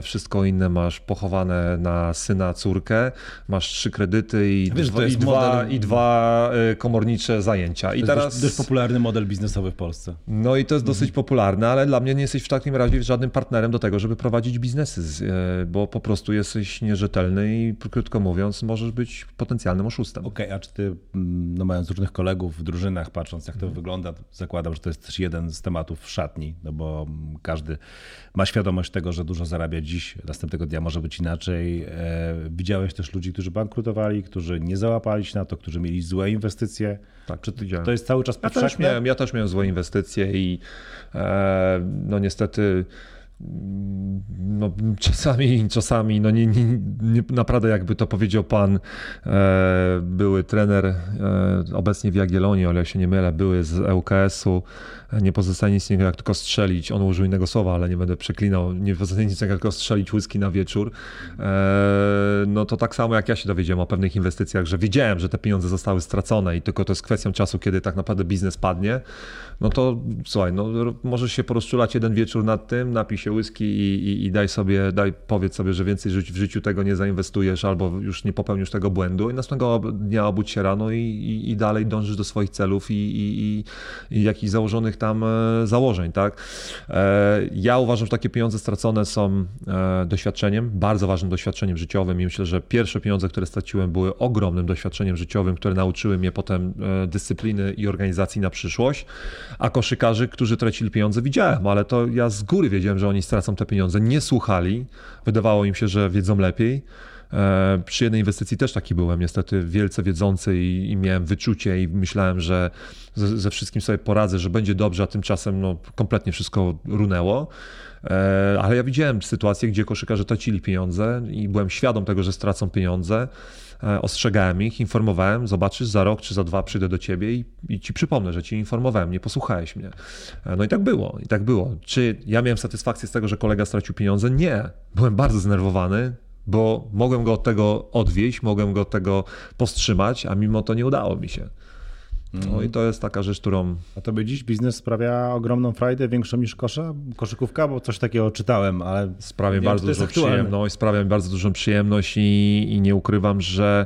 wszystko inne masz pochowane na syna, córkę, masz trzy kredyty i, Wiesz, dwa, i, dwa, i dwa komornicze zajęcia. I to teraz... jest dość, dość popularny model biznesowy w Polsce. No i to jest dosyć mhm. popularne, ale dla mnie nie jesteś w takim razie żadnym partnerem do tego, żeby prowadzić biznesy, e, bo po prostu jesteś nierzetelny i krótko mówiąc możesz być potencjalnym oszustem. Okej, okay, a czy ty, mm, no mając różnych kolegów w drużynach, patrząc jak to mhm. wygląda, zakładam, że to jest też jeden z tematów szatni, no bo mm, każdy ma świadomość tego, że dużo zarabia dziś, następnego dnia może być inaczej. E, widziałeś też ludzi, którzy bankrutowali, którzy nie załapali się na to, którzy mieli złe inwestycje. Tak, Czy to, to jest cały czas powszechne? Ja też miałem, ja też miałem złe inwestycje i e, no niestety no, czasami, czasami, no nie, nie, nie, naprawdę jakby to powiedział pan e, były trener e, obecnie w Jagiellonii, ale jak się nie mylę, były z ŁKS-u, nie pozostaje nic innego jak tylko strzelić, on użył innego słowa, ale nie będę przeklinał, nie pozostaje nic innego jak tylko strzelić whisky na wieczór, e, no to tak samo jak ja się dowiedziałem o pewnych inwestycjach, że wiedziałem, że te pieniądze zostały stracone i tylko to jest kwestią czasu, kiedy tak naprawdę biznes padnie, no to słuchaj, no możesz się porozczulać jeden wieczór nad tym, napij się whisky i, i, i, daj sobie, daj, powiedz sobie, że więcej w życiu tego nie zainwestujesz albo już nie popełnisz tego błędu i następnego dnia obudź się rano i, i, dalej dążysz do swoich celów i jakichś założonych tam e, założeń, tak? E, ja uważam, że takie pieniądze stracone są e, doświadczeniem, bardzo ważnym doświadczeniem życiowym i myślę, że pierwsze pieniądze, które straciłem były ogromnym doświadczeniem życiowym, które nauczyły mnie potem dyscypliny i organizacji na przyszłość, a koszykarzy, którzy tracili pieniądze widziałem, ale to ja z góry wiedziałem, że oni stracą te pieniądze, nie słuchali, wydawało im się, że wiedzą lepiej. E, przy jednej inwestycji też taki byłem, niestety wielce wiedzący i, i miałem wyczucie i myślałem, że ze, ze, wszystkim sobie poradzę, że będzie dobrze, a tymczasem no, kompletnie wszystko runęło. E, ale ja widziałem sytuacje, gdzie koszykarze tracili pieniądze i byłem świadom tego, że stracą pieniądze. E, ostrzegałem ich, informowałem, zobaczysz, za rok czy za dwa przyjdę do ciebie i, i ci przypomnę, że ci informowałem, nie posłuchałeś mnie. E, no i tak było, i tak było. Czy ja miałem satysfakcję z tego, że kolega stracił pieniądze? Nie. Byłem bardzo zdenerwowany, bo mogłem go od tego odwieźć, mogłem go od tego powstrzymać, a mimo to nie udało mi się. No i to jest taka rzecz, którą... A to by dziś biznes sprawia ogromną frajdę, większą niż kosza, koszykówka? Bo coś takiego czytałem, ale... Sprawia bardzo dużą przyjemność, sprawia mi bardzo dużą przyjemność i, i nie ukrywam, że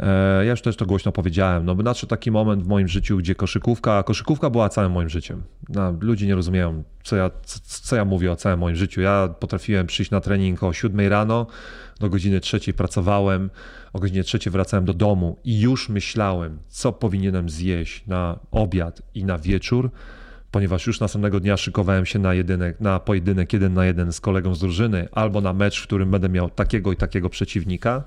e, ja już też to głośno powiedziałem, no by nadszedł taki moment w moim życiu, gdzie koszykówka, koszykówka była całym moim życiem. No, ludzie nie rozumieją, co ja, co, co ja mówię o całym moim życiu. Ja potrafiłem przyjść na trening o 7 rano, do godziny trzeciej pracowałem, o godzinie trzeciej wracałem do domu i już myślałem, co powinienem zjeść na obiad i na wieczór, ponieważ już następnego dnia szykowałem się na, jedynek, na pojedynek jeden na jeden z kolegą z drużyny albo na mecz, w którym będę miał takiego i takiego przeciwnika.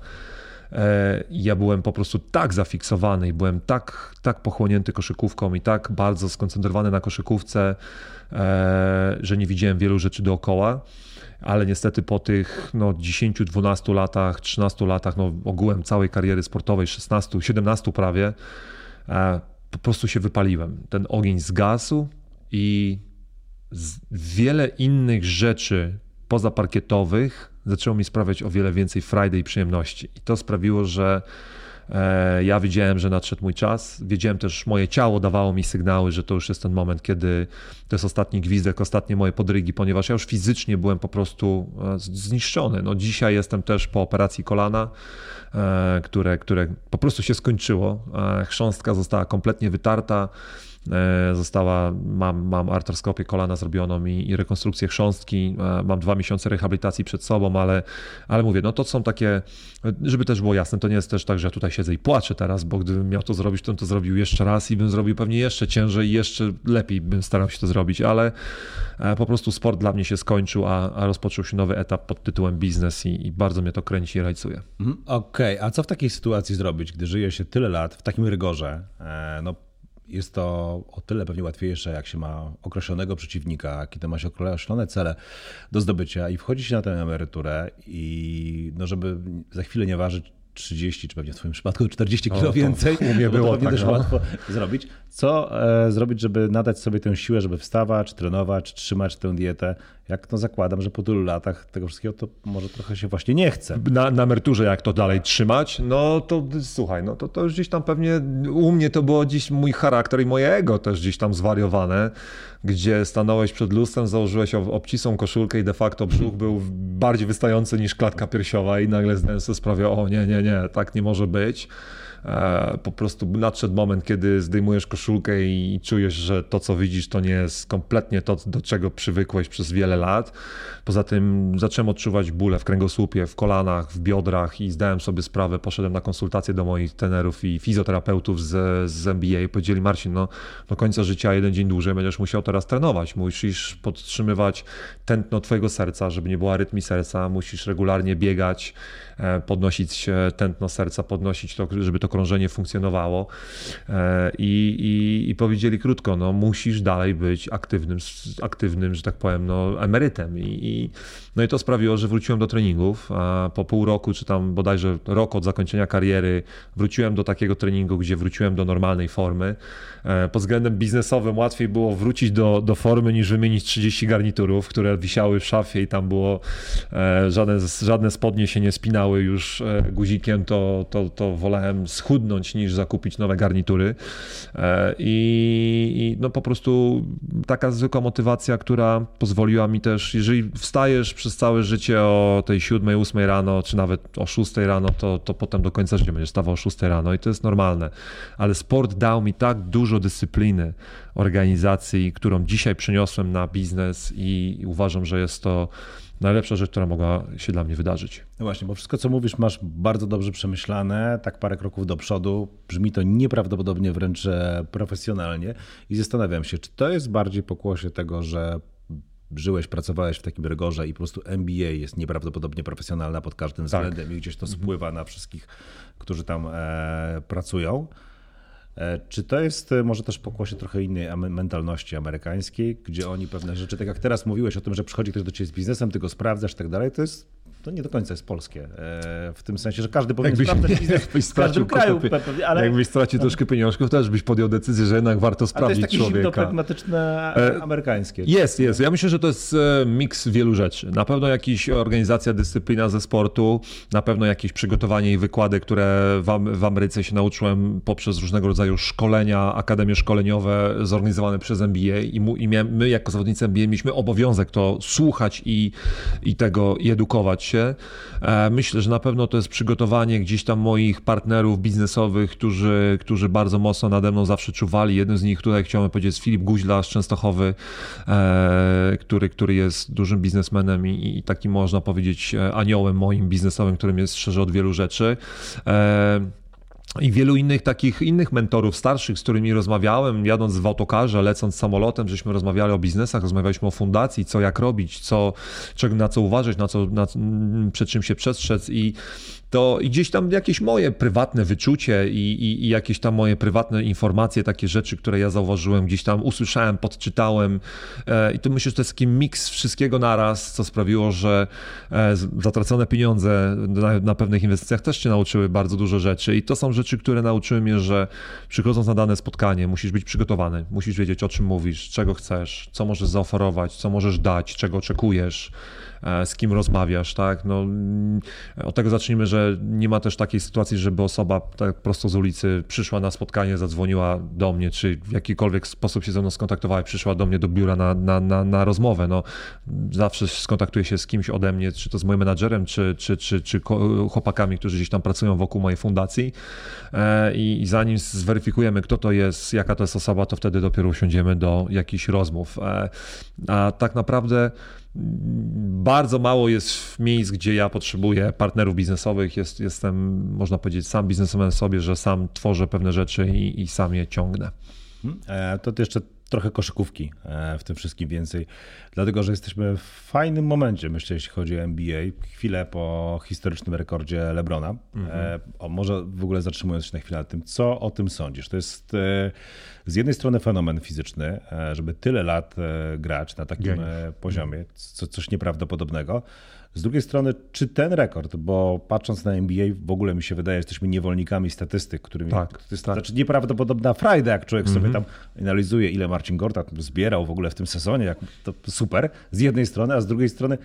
E, ja byłem po prostu tak zafiksowany i byłem tak, tak pochłonięty koszykówką i tak bardzo skoncentrowany na koszykówce, e, że nie widziałem wielu rzeczy dookoła ale niestety po tych no, 10, 12 latach, 13 latach, no, ogółem całej kariery sportowej, 16, 17 prawie, e, po prostu się wypaliłem. Ten ogień zgasł i wiele innych rzeczy pozaparkietowych zaczęło mi sprawiać o wiele więcej frajdy i przyjemności. I to sprawiło, że ja wiedziałem, że nadszedł mój czas. Wiedziałem też, moje ciało dawało mi sygnały, że to już jest ten moment, kiedy to jest ostatni gwizdek, ostatnie moje podrygi, ponieważ ja już fizycznie byłem po prostu e, zniszczony. No, dzisiaj jestem też po operacji kolana, e, które, które po prostu się skończyło. Chrząstka została kompletnie wytarta. E, została, mam, mam artroskopię kolana zrobioną i, i rekonstrukcję chrząstki, e, mam dwa miesiące rehabilitacji przed sobą, ale, ale mówię, no to są takie, żeby też było jasne, to nie jest też tak, że ja tutaj siedzę i płaczę teraz, bo gdybym miał to zrobić, to bym to zrobił jeszcze raz i bym zrobił pewnie jeszcze ciężej i jeszcze lepiej bym starał się to zrobić, ale e, po prostu sport dla mnie się skończył, a, a rozpoczął się nowy etap pod tytułem biznes i, i bardzo mnie to kręci i rajcuje. Mhm, okej, okay. a co w takiej sytuacji zrobić, gdy żyje się tyle lat w takim rygorze? No jest to o tyle pewnie łatwiejsze, jak się ma określonego przeciwnika, kiedy ma się określone cele do zdobycia i wchodzi się na tę emeryturę i no żeby za chwilę nie ważyć 30, czy pewnie w Twoim przypadku 40 kilo więcej. U mnie było to tak, też no. łatwo zrobić. Co e, zrobić, żeby nadać sobie tę siłę, żeby wstawać, trenować, trzymać tę dietę? Jak to zakładam, że po tylu latach tego wszystkiego to może trochę się właśnie nie chce. Na, na emeryturze jak to dalej trzymać? No to słuchaj, no to, to już gdzieś tam pewnie u mnie to było dziś mój charakter i moje ego też gdzieś tam zwariowane, gdzie stanąłeś przed lustrem, założyłeś obcisłą koszulkę i de facto brzuch był bardziej wystający niż klatka piersiowa i nagle zdałem sobie sprawę, o nie, nie, nie, tak nie może być. E, po prostu nadszedł moment, kiedy zdejmujesz koszulkę i czujesz, że to, co widzisz, to nie jest kompletnie to, do czego przywykłeś przez wiele lat. Poza tym zacząłem odczuwać bóle w kręgosłupie, w kolanach, w biodrach i zdałem sobie sprawę, poszedłem na konsultacje do moich tenerów i fizjoterapeutów z, z i powiedzieli, Marcin, no do końca życia jeden dzień dłużej będziesz musiał teraz trenować, musisz podtrzymywać tętno twojego serca, żeby nie było arytmii serca, musisz regularnie biegać, podnosić tętno serca, podnosić to, żeby to krążenie funkcjonowało e, i, i, i powiedzieli krótko, no musisz dalej być aktywnym, aktywnym że tak powiem, no, emerytem I, i no i to sprawiło, że wróciłem do treningów. Po pół roku, czy tam bodajże rok od zakończenia kariery, wróciłem do takiego treningu, gdzie wróciłem do normalnej formy. E, pod względem biznesowym łatwiej było wrócić do, do formy niż wymienić 30 garniturów, które wisiały w szafie i tam było e, żadne, żadne spodnie się nie spinały już e, guzikiem, to, to, to wolałem schudnąć niż zakupić nowe garnitury. I, I no po prostu taka zwykła motywacja, która pozwoliła mi też, jeżeli wstajesz przez całe życie o tej 7, 8 rano, czy nawet o 6 rano, to, to potem do końca życia będziesz stawał o 6 rano i to jest normalne. Ale sport dał mi tak dużo dyscypliny organizacji, którą dzisiaj przeniosłem na biznes i uważam, że jest to najlepsza rzecz, która mogła się dla mnie wydarzyć. No właśnie, bo wszystko, co mówisz, masz bardzo dobrze przemyślane, tak parę kroków do przodu. Brzmi to nieprawdopodobnie wręcz profesjonalnie i zastanawiam się, czy to jest bardziej pokłosie tego, że żyłeś, pracowałeś w takim rygorze i po prostu MBA jest nieprawdopodobnie profesjonalna pod każdym tak. względem i gdzieś to mhm. spływa na wszystkich, którzy tam e, pracują. E, czy to jest e, może też pokłosie trochę innej mentalności amerykańskiej, gdzie oni pewne rzeczy, tak jak teraz mówiłeś o tym, że przychodzi ktoś do ciebie z biznesem, ty go sprawdzasz i tak dalej, to jest to nie do końca jest polskie. E, w tym sensie, że każdy powinien jakbyś, sprawdzać biznes jakbyś w każdym kraju. Pewnie, ale... Jakbyś stracił troszkę pieniążków, też byś podjął decyzję, że jednak warto sprawdzić człowieka. to jest takie pragmatyczne e, amerykańskie. Jest, jest. Ja myślę, że to jest e, miks wielu rzeczy. Na pewno jakaś organizacja, dyscyplina ze sportu, na pewno jakieś przygotowanie i wykłady, które w, Ameryce się nauczyłem poprzez różnego rodzaju szkolenia, akademie szkoleniowe zorganizowane przez NBA i, mu, i my jako zawodnicy NBA mieliśmy obowiązek to słuchać i, i tego i edukować się. E, myślę, że na pewno to jest przygotowanie gdzieś tam moich partnerów biznesowych, którzy, którzy bardzo mocno nade mną zawsze czuwali. Jeden z nich tutaj chciałem powiedzieć jest Filip Guźla z Częstochowy, e, który, który jest dużym biznesmenem i, i takim można powiedzieć e, aniołem moim biznesowym, którym jest szczerze od wielu rzeczy i wielu innych takich innych mentorów starszych, z którymi rozmawiałem, jadąc w autokarze, lecąc samolotem, żeśmy rozmawiali o biznesach, rozmawialiśmy o fundacji, co jak robić, co, na co uważać, na co, na, przed czym się przestrzec i to gdzieś tam jakieś moje prywatne wyczucie i, i, i, jakieś tam moje prywatne informacje, takie rzeczy, które ja zauważyłem, gdzieś tam usłyszałem, podczytałem e, i to myślę, że to jest taki miks wszystkiego naraz, co sprawiło, że e, zatracone pieniądze na, na, pewnych inwestycjach też cię nauczyły bardzo dużo rzeczy. I to są rzeczy, które nauczyły mnie, że przychodząc na dane spotkanie musisz być przygotowany, musisz wiedzieć o czym mówisz, czego chcesz, co możesz zaoferować, co możesz dać, czego oczekujesz, z kim rozmawiasz, tak? No, mm, od tego zacznijmy, że nie ma też takiej sytuacji, żeby osoba tak prosto z ulicy przyszła na spotkanie, zadzwoniła do mnie, czy w jakikolwiek sposób się ze mną skontaktowała i przyszła do mnie do biura na, na, na, na rozmowę. No, zawsze skontaktuję się z kimś ode mnie, czy to z moim menadżerem, czy, czy, czy, czy chłopakami, którzy gdzieś tam pracują wokół mojej fundacji e, i, i zanim zweryfikujemy, kto to jest, jaka to jest osoba, to wtedy dopiero usiądziemy do jakichś rozmów. E, a tak naprawdę bardzo mało jest miejsc, gdzie ja potrzebuję partnerów biznesowych. Jest, jestem, można powiedzieć, sam biznesmen sobie, że sam tworzę pewne rzeczy i, i sam je ciągnę. Hmm? E, to jeszcze trochę koszykówki e, w tym wszystkim więcej, dlatego że jesteśmy w fajnym momencie, myślę, jeśli chodzi o NBA, chwilę po historycznym rekordzie Lebrona. Mhm. O, może w ogóle zatrzymując się na chwilę nad tym, co o tym sądzisz? To jest z jednej strony fenomen fizyczny, żeby tyle lat grać na takim poziomie, co, coś nieprawdopodobnego. Z drugiej strony, czy ten rekord, bo patrząc na NBA, w ogóle mi się wydaje, że jesteśmy niewolnikami statystyk, którymi tak, to jest tak. znaczy nieprawdopodobna frajda, jak człowiek mm -hmm. sobie mhm. tam analizuje, ile Marcin Gortat zbierał w ogóle w tym sezonie, jak to super, z jednej strony, a z drugiej strony,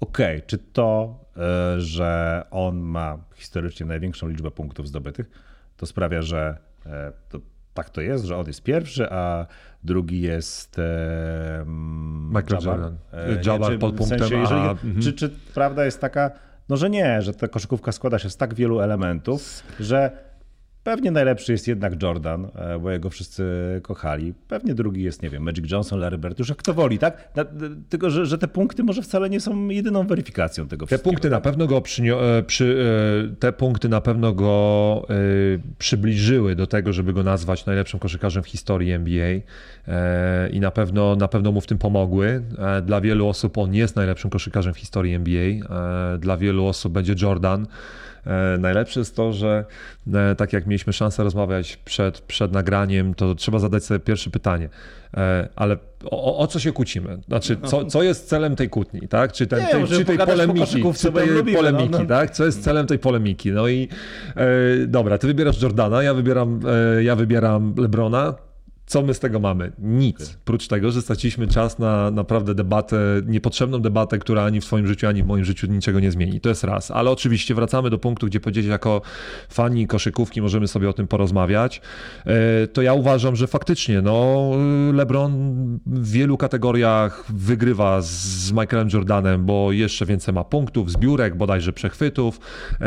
okej, okay, czy to, e, że on ma historycznie największą liczbę punktów zdobytych, to sprawia, że e, to tak to jest, że on jest pierwszy, a drugi jest e, Michael Jordan. E, Jabbar pod punktem. W sensie, jeżeli, a, czy, mhm. czy prawda jest taka, no że nie, że ta koszykówka składa się z tak wielu elementów, że Pewnie najlepszy jest jednak Jordan, e, bo jego wszyscy kochali. Pewnie drugi jest, nie wiem, Magic Johnson, Larry Bird, już jak kto woli, tak? Tylko, że, że te punkty może wcale nie są jedyną weryfikacją tego Te punkty na pewno go e, przy, e, te punkty na pewno go przybliżyły do tego, żeby go nazwać najlepszym koszykarzem w historii NBA i na pewno, na pewno mu w tym pomogły. Dla wielu osób on jest najlepszym koszykarzem w historii NBA. Dla wielu osób będzie Jordan. E, najlepsze jest to, że e, tak jak mieliśmy szansę rozmawiać przed, przed nagraniem, to trzeba zadać sobie pierwsze pytanie. E, ale o, o, co się kłócimy? Znaczy, co, co jest celem tej kłótni, tak? Czy, ten, nie, tej, czy tej polemiki, czy tej lubimy, polemiki, no, no. tak? Co jest celem tej polemiki? No i e, dobra, ty wybierasz Jordana, ja wybieram, e, ja wybieram Lebrona co my z tego mamy? Nic. Okay. Prócz tego, że straciliśmy czas na naprawdę debatę, niepotrzebną debatę, która ani w swoim życiu, ani w moim życiu niczego nie zmieni. To jest raz. Ale oczywiście wracamy do punktu, gdzie powiedzieć jako fani koszykówki możemy sobie o tym porozmawiać. E, to ja uważam, że faktycznie no, LeBron w wielu kategoriach wygrywa z Michaelem Jordanem, bo jeszcze więcej ma punktów, zbiórek, bodajże przechwytów, e,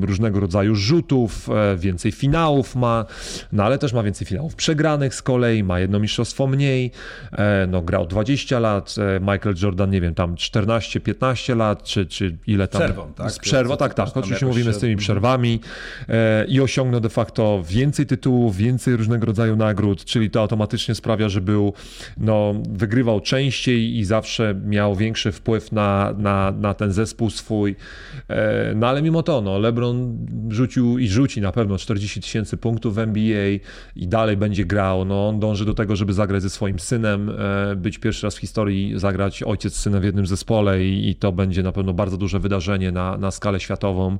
różnego rodzaju rzutów, e, więcej finałów ma, no ale też ma więcej finałów przegranych z kolei, ma jedno mistrzostwo mniej, e, no grał 20 lat, e, Michael Jordan, nie wiem, tam 14-15 lat, czy, czy ile tam... Przerwą, tak? Z przerwą, tak, tak, oczywiście mówimy z tymi przerwami e, i osiągnął de facto więcej tytułów, więcej różnego rodzaju nagród, czyli to automatycznie sprawia, że był, no, wygrywał częściej i zawsze miał większy wpływ na, na, na ten zespół swój, no ale mimo to, no, LeBron rzucił i rzuci na pewno 40 tysięcy punktów w NBA i dalej będzie grał grał. No, on dąży do tego, żeby zagrać ze swoim synem, e, być pierwszy raz w historii, zagrać ojciec z synem w jednym zespole i, i to będzie na pewno bardzo duże wydarzenie na, na skalę światową.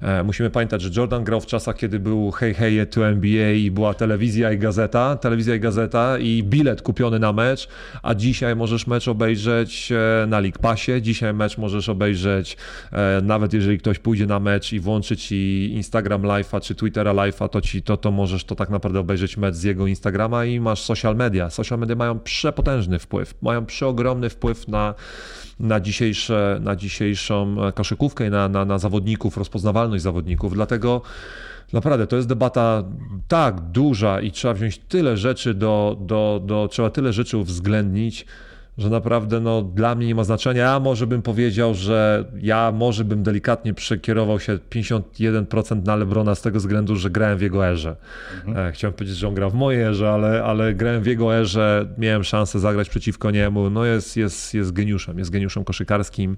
E, musimy pamiętać, że Jordan grał w czasach, kiedy był Hey Hey to NBA i była telewizja i gazeta, telewizja i gazeta i bilet kupiony na mecz, a dzisiaj możesz mecz obejrzeć e, na League Passie, dzisiaj mecz możesz obejrzeć nawet jeżeli ktoś pójdzie na mecz i włączy ci Instagram Live'a czy Twittera Live'a, to ci to, to możesz to tak naprawdę obejrzeć mecz z jego Instagrama i masz social media. Social media mają przepotężny wpływ, mają przeogromny wpływ na, na, dzisiejsze, na dzisiejszą koszykówkę i na, na, na zawodników, rozpoznawalność zawodników. Dlatego naprawdę to jest debata tak duża i trzeba wziąć tyle rzeczy do, do, do trzeba tyle rzeczy uwzględnić że naprawdę no, dla mnie nie ma znaczenia. Ja może bym powiedział, że ja może bym delikatnie przekierował się 51% na Lebrona z tego względu, że grałem w jego erze. Mhm. E, chciałem powiedzieć, że on gra w mojej erze, ale, ale grałem w jego erze, miałem szansę zagrać przeciwko niemu. No jest, jest, jest geniuszem, jest geniuszem koszykarskim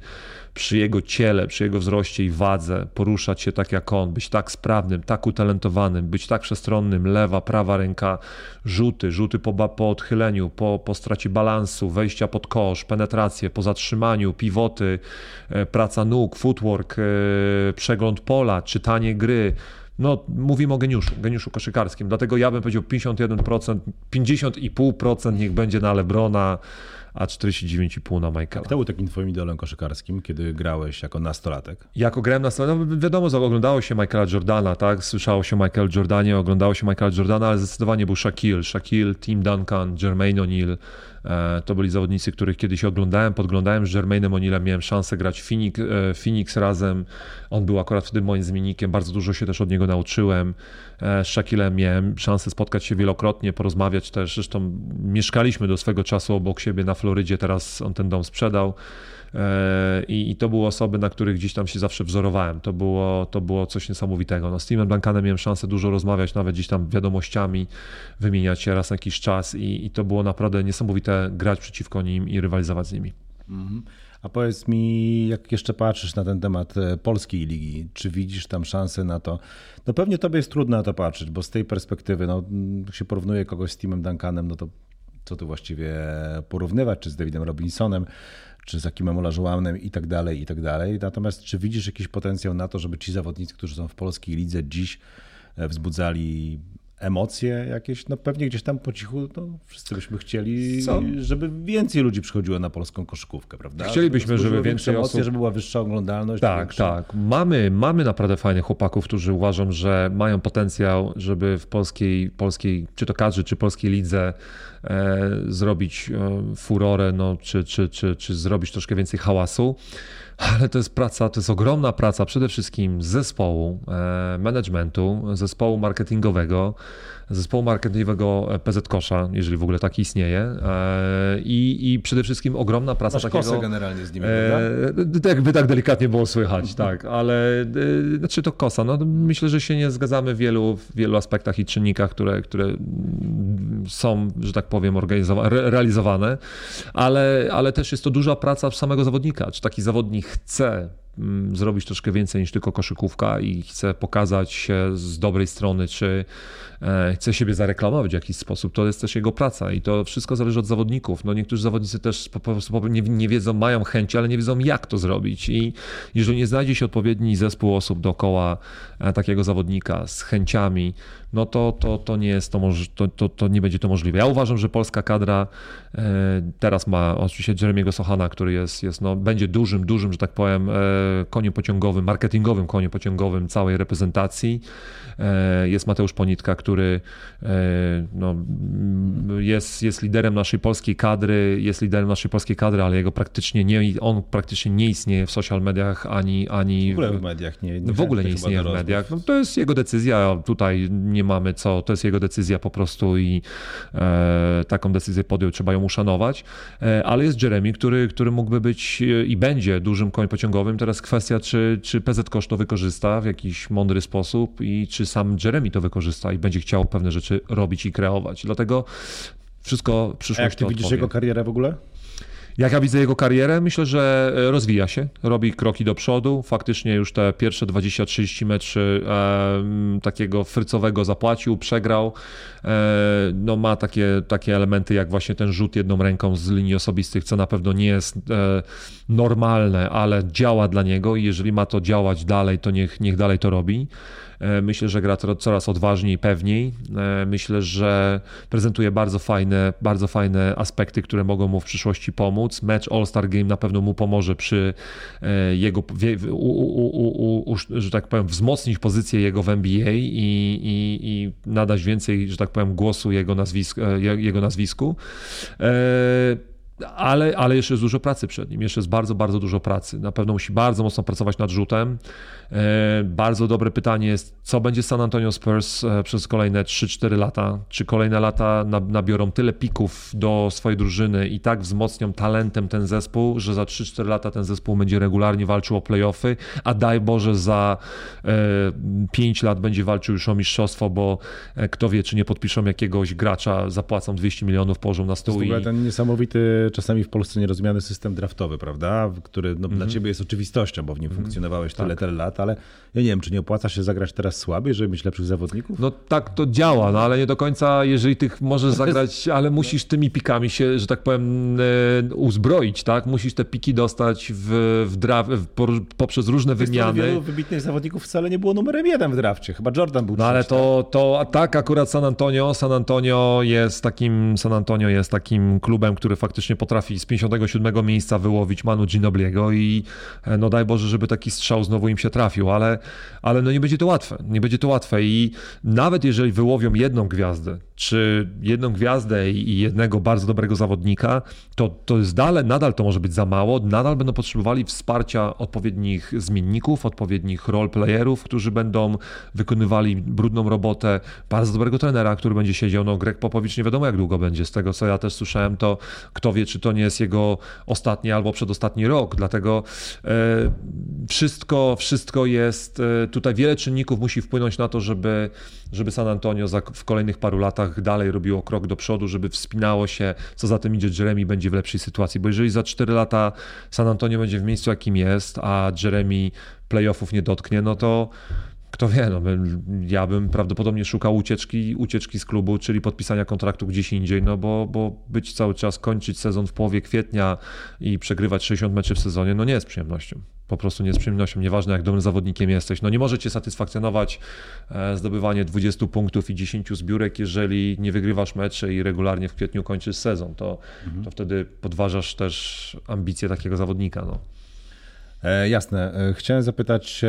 przy jego ciele, przy jego wzroście i wadze, poruszać się tak jak on, być tak sprawnym, tak utalentowanym, być tak przestronnym, lewa, prawa ręka, rzuty, rzuty po, po odchyleniu, po, po balansu, wejścia pod kosz, penetrację, po zatrzymaniu, pivoty, e, praca nóg, footwork, e, przegląd pola, czytanie gry, no mówimy o geniuszu, geniuszu koszykarskim, dlatego ja bym powiedział 51%, 50,5% niech będzie na Lebrona, a 49,5 na Michaela. Kto był takim twoim idolem koszykarskim, kiedy grałeś jako nastolatek? Jako grałem nastolatek, no wiadomo, oglądało się Michaela Jordana, tak? Słyszało się Michael Jordanie, oglądało się Michaela Jordana, ale zdecydowanie był Shaquille. Shaquille, Tim Duncan, Jermaine O'Neal. E, to byli zawodnicy, których kiedyś oglądałem, podglądałem z Jermainem O'Nealem, miałem szansę grać Phoenix, e, Phoenix razem. On był akurat wtedy moim zmiennikiem, bardzo dużo się też od niego nauczyłem. E, z Shaquillem miałem szansę spotkać się wielokrotnie, porozmawiać też. Zresztą mieszkaliśmy do swego czasu obok siebie na Florydzie, teraz on ten dom sprzedał. E, I, I, to były osoby, na których gdzieś tam się zawsze wzorowałem. To było, to było coś niesamowitego. No, z Timem Duncanem miałem szansę dużo rozmawiać, nawet gdzieś tam wiadomościami, wymieniać się raz na jakiś czas i, i to było naprawdę niesamowite grać przeciwko nim i rywalizować z nimi. Mhm. A powiedz mi, jak jeszcze patrzysz na ten temat e, polskiej ligi, czy widzisz tam szansę na to? No pewnie tobie jest trudno na to patrzeć, bo z tej perspektywy, no, jak się porównuje kogoś z Timem Duncanem, no to co tu właściwie porównywać, czy z Davidem Robinsonem, czy z Akimem Olajuwonem i tak dalej, i tak dalej. Natomiast czy widzisz jakiś potencjał na to, żeby ci zawodnicy, którzy są w polskiej lidze dziś e, wzbudzali emocje jakieś, no pewnie gdzieś tam po cichu, no wszyscy byśmy chcieli, Co? żeby więcej ludzi przychodziło na polską koszykówkę, prawda? Chcielibyśmy, żeby więcej emocje, osób... żeby była wyższa oglądalność. Tak, większa... tak. Mamy, mamy naprawdę fajnych chłopaków, którzy uważam, że mają potencjał, żeby w polskiej, polskiej czy to kadrze, czy polskiej lidze e, zrobić e, furorę, no, czy, czy, czy, czy zrobić troszkę więcej hałasu ale to jest praca, to jest ogromna praca przede wszystkim zespołu, e, managementu, zespołu marketingowego, zespołu marketingowego PZ Kosza, jeżeli w ogóle taki istnieje. E, I, i przede wszystkim ogromna praca Masz takiego... generalnie z nimi, e, Jakby tak delikatnie było słychać, tak, ale znaczy to kosa. No, myślę, że się nie zgadzamy w wielu, w wielu aspektach i czynnikach, które, które są, że tak powiem, realizowane, ale, ale też jest to duża praca samego zawodnika. Czy taki zawodnik chce mm, zrobić troszkę więcej niż tylko koszykówka i chce pokazać się z dobrej strony, czy chce siebie zareklamować w jakiś sposób, to jest też jego praca i to wszystko zależy od zawodników. No niektórzy zawodnicy też po prostu nie, nie wiedzą, mają chęci, ale nie wiedzą jak to zrobić i jeżeli nie znajdzie się odpowiedni zespół osób dookoła e, takiego zawodnika z chęciami, no to, to, to nie jest to, to, to, to nie będzie to możliwe. Ja uważam, że polska kadra e, teraz ma oczywiście Jeremiego Sochana, który jest, jest no, będzie dużym, dużym, że tak powiem, koniem pociągowym, marketingowym koniem pociągowym całej reprezentacji. Jest Mateusz Ponitka, który e, no, jest, jest liderem naszej polskiej kadry, jest liderem naszej polskiej kadry, ale jego praktycznie nie, on praktycznie nie istnieje w social mediach ani... ani w ogóle w mediach nie, nie W ogóle nie istnieje w mediach. No, to jest jego decyzja, tutaj nie mamy co, to jest jego decyzja po prostu i e, taką decyzję podjął, trzeba ją uszanować, e, ale jest Jeremy, który, który mógłby być e, i będzie dużym koniem pociągowym. Teraz kwestia, czy, czy PZ Kosz to wykorzysta w jakiś mądry sposób i czy sam Jeremy to wykorzysta i będzie chciał pewne rzeczy robić i kreować. Dlatego wszystko przyszłość. A jak ty widzisz jego karierę w ogóle? Jak ja widzę jego karierę, myślę, że e, rozwija się, robi kroki do przodu. Faktycznie już te pierwsze 20-30 meczy e, takiego frycowego zapłacił, przegrał. E, no ma takie, takie elementy jak właśnie ten rzut jedną ręką z linii osobistych, co na pewno nie jest e, normalne, ale działa dla niego i jeżeli ma to działać dalej, to niech, niech dalej to robi. E, myślę, że gra coraz odważniej, pewniej. E, myślę, że prezentuje bardzo fajne, bardzo fajne aspekty, które mogą mu w przyszłości pomóc. Mecz All-Star Game na pewno mu pomoże przy e, jego, u, u, u, że tak powiem, wzmocnić pozycję jego w NBA i, i, i nadać więcej, że tak powiem, głosu jego, nazwisk, jego nazwisku ale, ale jeszcze jest dużo pracy przed nim, jeszcze jest bardzo, bardzo dużo pracy. Na pewno musi bardzo mocno pracować nad rzutem. E, bardzo dobre pytanie jest, co będzie San Antonio Spurs e, przez kolejne 3-4 lata? Czy kolejne lata nabiorą tyle pików do swojej drużyny i tak wzmocnią talentem ten zespół, że za 3-4 lata ten zespół będzie regularnie walczył o playoffy, a daj Boże za 5 e, lat będzie walczył już o mistrzostwo, bo kto wie, czy nie podpiszą jakiegoś gracza, zapłacą 200 milionów, położą na stół. To jest i... ten niesamowity, czasami w Polsce nierozumiany system draftowy, prawda? Który no, mm -hmm. dla ciebie jest oczywistością, bo w nim mm -hmm. funkcjonowałeś tyle, tak. tyle lat, ale ja nie wiem, czy nie opłaca się zagrać teraz słabiej, żeby mieć lepszych zawodników? No tak to działa, no ale nie do końca, jeżeli tych możesz zagrać, ale musisz tymi pikami się, że tak powiem, e, uzbroić, tak? Musisz te piki dostać w, w draft, poprzez różne wymiany. Wielu wybitnych zawodników wcale nie było numerem jeden w drafcie, chyba Jordan był No ale to, to tak akurat San Antonio, San Antonio jest takim, San Antonio jest takim klubem, który faktycznie faktycznie potrafi z 57 miejsca wyłowić Manu Ginobliego i e, no daj Boże, żeby taki strzał znowu im się trafił, ale, ale no nie będzie to łatwe, nie będzie to łatwe. I nawet jeżeli wyłowią jedną gwiazdę, czy jedną gwiazdę i jednego bardzo dobrego zawodnika, to, to jest dalej, nadal to może być za mało, nadal będą potrzebowali wsparcia odpowiednich zmienników, odpowiednich roleplayerów, którzy będą wykonywali brudną robotę, bardzo dobrego trenera, który będzie siedział, no Greg Popowicz nie wiadomo jak długo będzie, z tego co ja też słyszałem, to kto wie, czy to nie jest jego ostatni albo przedostatni rok, dlatego e, wszystko, wszystko jest, e, tutaj wiele czynników musi wpłynąć na to, żeby, żeby San Antonio w kolejnych paru latach dalej robiło krok do przodu, żeby wspinało się, co za tym idzie, Jeremy będzie w lepszej sytuacji, bo jeżeli za 4 lata San Antonio będzie w miejscu jakim jest, a Jeremy playoffów nie dotknie, no to kto wie, no, ja bym prawdopodobnie szukał ucieczki, ucieczki z klubu, czyli podpisania kontraktu gdzieś indziej, no bo, bo być cały czas, kończyć sezon w połowie kwietnia i przegrywać 60 meczy w sezonie, no nie jest przyjemnością. Po prostu nie jest przyjemnością, nieważne jak dobrym zawodnikiem jesteś. No nie może cię satysfakcjonować e, zdobywanie 20 punktów i 10 zbiórek, jeżeli nie wygrywasz mecze i regularnie w kwietniu kończysz sezon. To, mhm. to wtedy podważasz też ambicje takiego zawodnika. No. E, jasne. E, chciałem zapytać,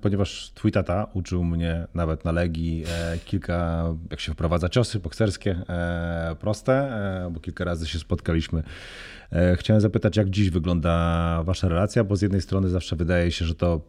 ponieważ twój tata uczył mnie nawet na Legii e, kilka, jak się wprowadza ciosy bokserskie proste, bo kilka razy się spotkaliśmy. Chciałem zapytać, jak dziś wygląda wasza relacja, bo z jednej strony zawsze wydaje się, że to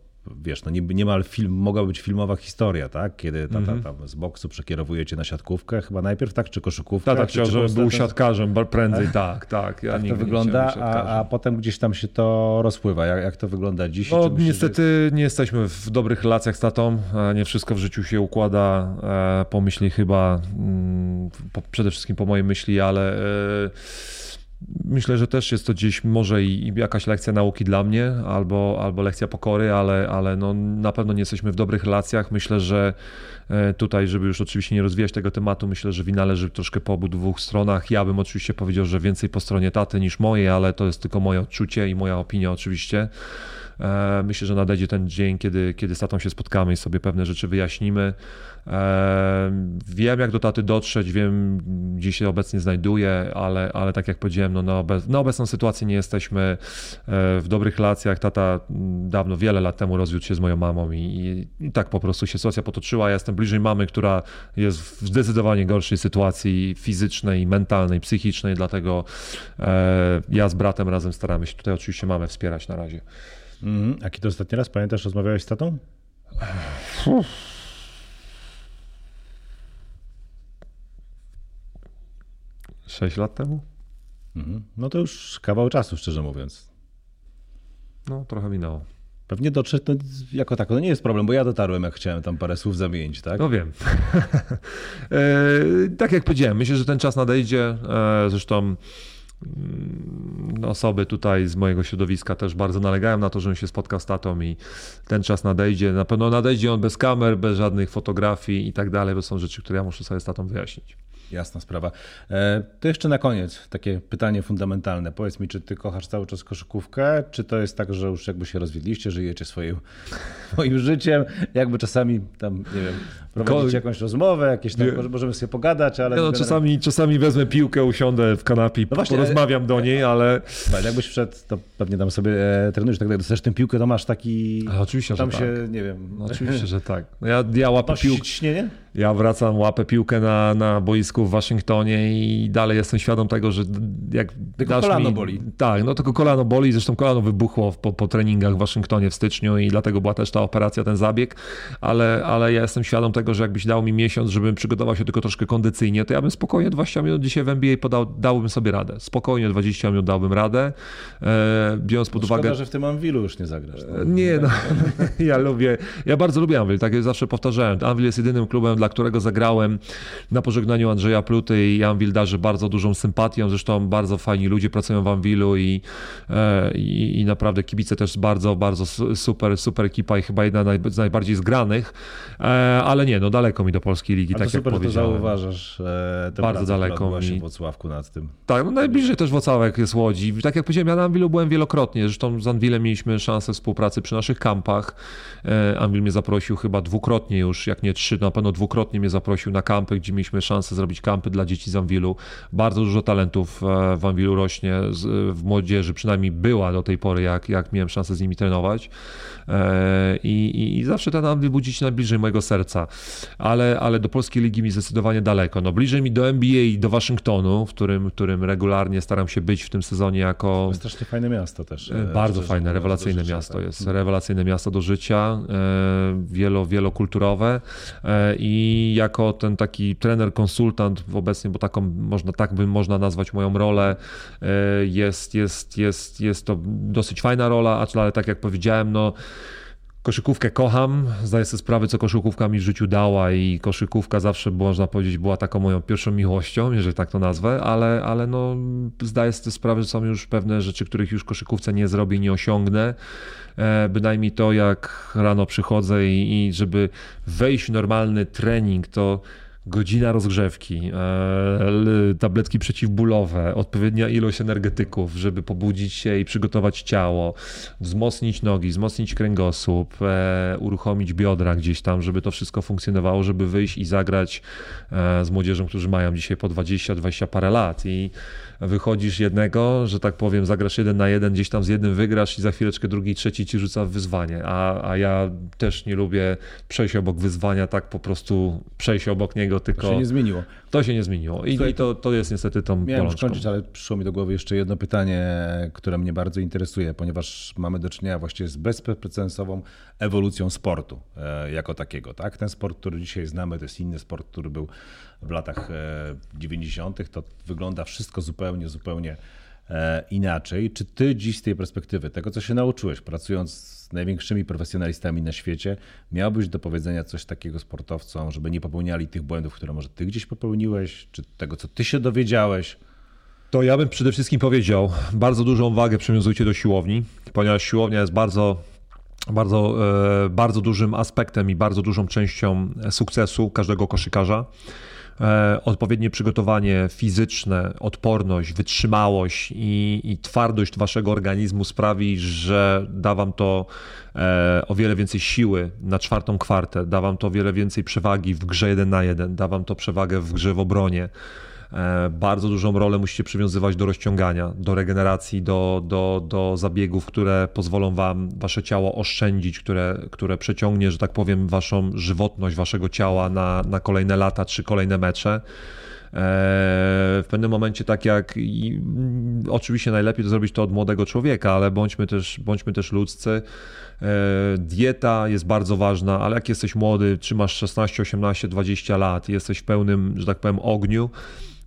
wiesz, no niemal film, mogła być filmowa historia, tak? Kiedy tata mm -hmm. tam z boksu przekierowuje cię na siatkówkę, chyba najpierw tak, czy koszykówkę? Tata chciał, żeby był siatkarzem prędzej, tak, tak. Ja tak to wygląda, a, a potem gdzieś tam się to rozpływa. Jak, jak to wygląda dziś? No, niestety nie jesteśmy w dobrych relacjach z tatą. Nie wszystko w życiu się układa e, po myśli chyba, mm, przede wszystkim po mojej myśli, ale e, Myślę, że też jest to gdzieś może i jakaś lekcja nauki dla mnie, albo, albo lekcja pokory, ale, ale no na pewno nie jesteśmy w dobrych relacjach. Myślę, że e, tutaj, żeby już oczywiście nie rozwijać tego tematu, myślę, że wina leży troszkę po obu dwóch stronach. Ja bym oczywiście powiedział, że więcej po stronie taty niż moje, ale to jest tylko moje odczucie i moja opinia oczywiście. E, myślę, że nadejdzie ten dzień, kiedy, kiedy z tatą się spotkamy i sobie pewne rzeczy wyjaśnimy. Wiem, jak do taty dotrzeć, wiem, gdzie się obecnie znajduję, ale, ale tak jak powiedziałem, no na, na obecną sytuację nie jesteśmy e, w dobrych relacjach. Tata dawno, wiele lat temu rozwiódł się z moją mamą i, i, tak po prostu się sytuacja potoczyła. Ja jestem bliżej mamy, która jest w zdecydowanie gorszej sytuacji fizycznej, mentalnej, psychicznej, dlatego e, ja z bratem razem staramy się tutaj oczywiście mamy wspierać na razie. Mm, a kiedy ostatni raz pamiętasz, rozmawiałeś z tatą? Sześć lat temu? Mhm. No to już kawał czasu, szczerze mówiąc. No, trochę minęło. Pewnie dotrzeć no, jako tako, no nie jest problem, bo ja dotarłem, jak chciałem tam parę słów zamienić, tak? No wiem. e, tak jak powiedziałem, myślę, że ten czas nadejdzie. E, zresztą mm, osoby tutaj z mojego środowiska też bardzo nalegają na to, żebym się spotkał z tatą i ten czas nadejdzie. Na pewno nadejdzie on bez kamer, bez żadnych fotografii i tak dalej, bo są rzeczy, które ja muszę sobie z tatą wyjaśnić. Jasna sprawa. E, to jeszcze na koniec takie pytanie fundamentalne. Powiedz mi, czy ty kochasz cały czas koszykówkę, czy to jest tak, że już jakby się rozwiedliście, żyjecie swoim, swoim życiem, jakby czasami tam, nie wiem, prowadzić jakąś rozmowę, jakieś tam, nie. możemy sobie pogadać, ale... no, czasami, czasami wezmę piłkę, usiądę w kanapie, no właśnie, porozmawiam e, do niej, ale... Jakbyś wszedł, to pewnie tam sobie e, trenujesz, tak jak dostajesz tę piłkę, to masz taki... A, oczywiście, tam że się, tak. nie wiem... No, oczywiście, że tak. No, ja, ja łapę piłkę... ciśnienie? Ja wracam, łapę piłkę na, na boisku w Waszyngtonie i dalej jestem świadom tego, że jak tylko kolano mi, boli. Tak, no tylko kolano boli, zresztą kolano wybuchło po, po treningach w Waszyngtonie w styczniu i dlatego była też ta operacja, ten zabieg, ale, ale ja jestem świadom tego, że jakbyś dał mi miesiąc, żebym przygotował się tylko troszkę kondycyjnie, to ja bym spokojnie 20 minut dzisiaj w NBA podał, dałbym sobie radę. Spokojnie 20 minut dałbym radę, e, biorąc pod no uwagę... Szkoda, że w tym Anwilu już nie zagrasz. No. Nie, no, ja lubię, ja bardzo lubię Anvil, tak jak zawsze powtarzałem. Anvil jest jedynym klubem, dla którego zagrałem na pożegnaniu Andrzeja Pluty i Anvil darzy bardzo dużą sympatią, zresztą bardzo fajni ludzie pracują w Anvilu i, e, i, i naprawdę kibice też bardzo, bardzo super, super ekipa i chyba jedna z najbardziej zgranych, e, ale nie, no daleko mi do polskiej ligi, ale tak super, jak powiedziałem. to zauważasz e, tę bardzo daleko mi. w Włocławku nad tym. Tak, no najbliżej też Włocławek jest Łodzi. Tak jak powiedziałem, ja na Anvilu byłem wielokrotnie, zresztą z Anvilem mieliśmy szansę współpracy przy naszych kampach. Anvil mnie zaprosił chyba dwukrotnie już, jak nie trzy, na pewno dwukrotnie mnie zaprosił na kampy, gdzie mieliśmy szansę zrobić robić kampy dla dzieci z Anwilu. Bardzo dużo talentów w Anwilu rośnie w młodzieży, przynajmniej była do tej pory, jak, jak miałem szansę z nimi trenować. I, i, i zawsze ten Anwil budzi się najbliżej mojego serca. Ale, ale do polskiej ligi mi zdecydowanie daleko. No, bliżej mi do NBA i do Waszyngtonu, w którym, w którym regularnie staram się być w tym sezonie jako... To strasznie fajne miasto też. E, bardzo fajne, rewelacyjne miasto tak. jest. Rewelacyjne miasto do życia, e, wielo, wielokulturowe e, i jako ten taki trener, konsultant obecnie, bo taką można, tak by można nazwać moją rolę, jest, jest, jest, jest to dosyć fajna rola, ale tak jak powiedziałem, no Koszykówkę kocham, zdaję sobie sprawę, co koszykówka mi w życiu dała i koszykówka zawsze, można powiedzieć, była taką moją pierwszą miłością, jeżeli tak to nazwę, ale, ale no, zdaję sobie sprawę, że są już pewne rzeczy, których już koszykówce nie zrobię, nie osiągnę. E, bynajmniej to, jak rano przychodzę i, i żeby wejść w normalny trening, to godzina rozgrzewki, e, tabletki przeciwbólowe, odpowiednia ilość energetyków, żeby pobudzić się i przygotować ciało, wzmocnić nogi, wzmocnić kręgosłup, e, uruchomić biodra gdzieś tam, żeby to wszystko funkcjonowało, żeby wyjść i zagrać e, z młodzieżą, którzy mają dzisiaj po 20-20 parę lat. I wychodzisz jednego, że tak powiem, zagrasz jeden na jeden, gdzieś tam z jednym wygrasz i za chwileczkę drugi, trzeci ci rzuca wyzwanie, a, a ja też nie lubię przejść obok wyzwania, tak po prostu przejść obok niego, tylko... To się nie zmieniło. To się nie zmieniło i, Słuchaj, i to, to jest niestety tą Miałem bolączką. skończyć, ale przyszło mi do głowy jeszcze jedno pytanie, które mnie bardzo interesuje, ponieważ mamy do czynienia właściwie z bezprecedensową ewolucją sportu e, jako takiego. Tak? Ten sport, który dzisiaj znamy, to jest inny sport, który był w latach 90. E, to wygląda wszystko zupełnie, zupełnie e, inaczej. Czy ty dziś z tej perspektywy, tego co się nauczyłeś, pracując największymi profesjonalistami na świecie, miałbyś do powiedzenia coś takiego sportowcom, żeby nie popełniali tych błędów, które może ty gdzieś popełniłeś, czy tego, co ty się dowiedziałeś? To ja bym przede wszystkim powiedział, bardzo dużą wagę przywiązujcie do siłowni, ponieważ siłownia jest bardzo bardzo, e, bardzo dużym aspektem i bardzo dużą częścią sukcesu każdego koszykarza. E, odpowiednie przygotowanie fizyczne, odporność, wytrzymałość i, i, twardość waszego organizmu sprawi, że da wam to e, o wiele więcej siły na czwartą kwartę, da wam to o wiele więcej przewagi w grze 1 na 1, da wam to przewagę w grze w obronie. E, bardzo dużą rolę musicie przywiązywać do rozciągania, do regeneracji, do, do, do zabiegów, które pozwolą wam wasze ciało oszczędzić, które, które przeciągnie, że tak powiem, waszą żywotność waszego ciała na, na kolejne lata czy kolejne mecze e, w pewnym momencie tak jak i, oczywiście najlepiej to zrobić to od młodego człowieka, ale bądźmy też, bądźmy też ludzcy. E, dieta jest bardzo ważna, ale jak jesteś młody, trzymasz 16, 18, 20 lat, jesteś w pełnym, że tak powiem, ogniu,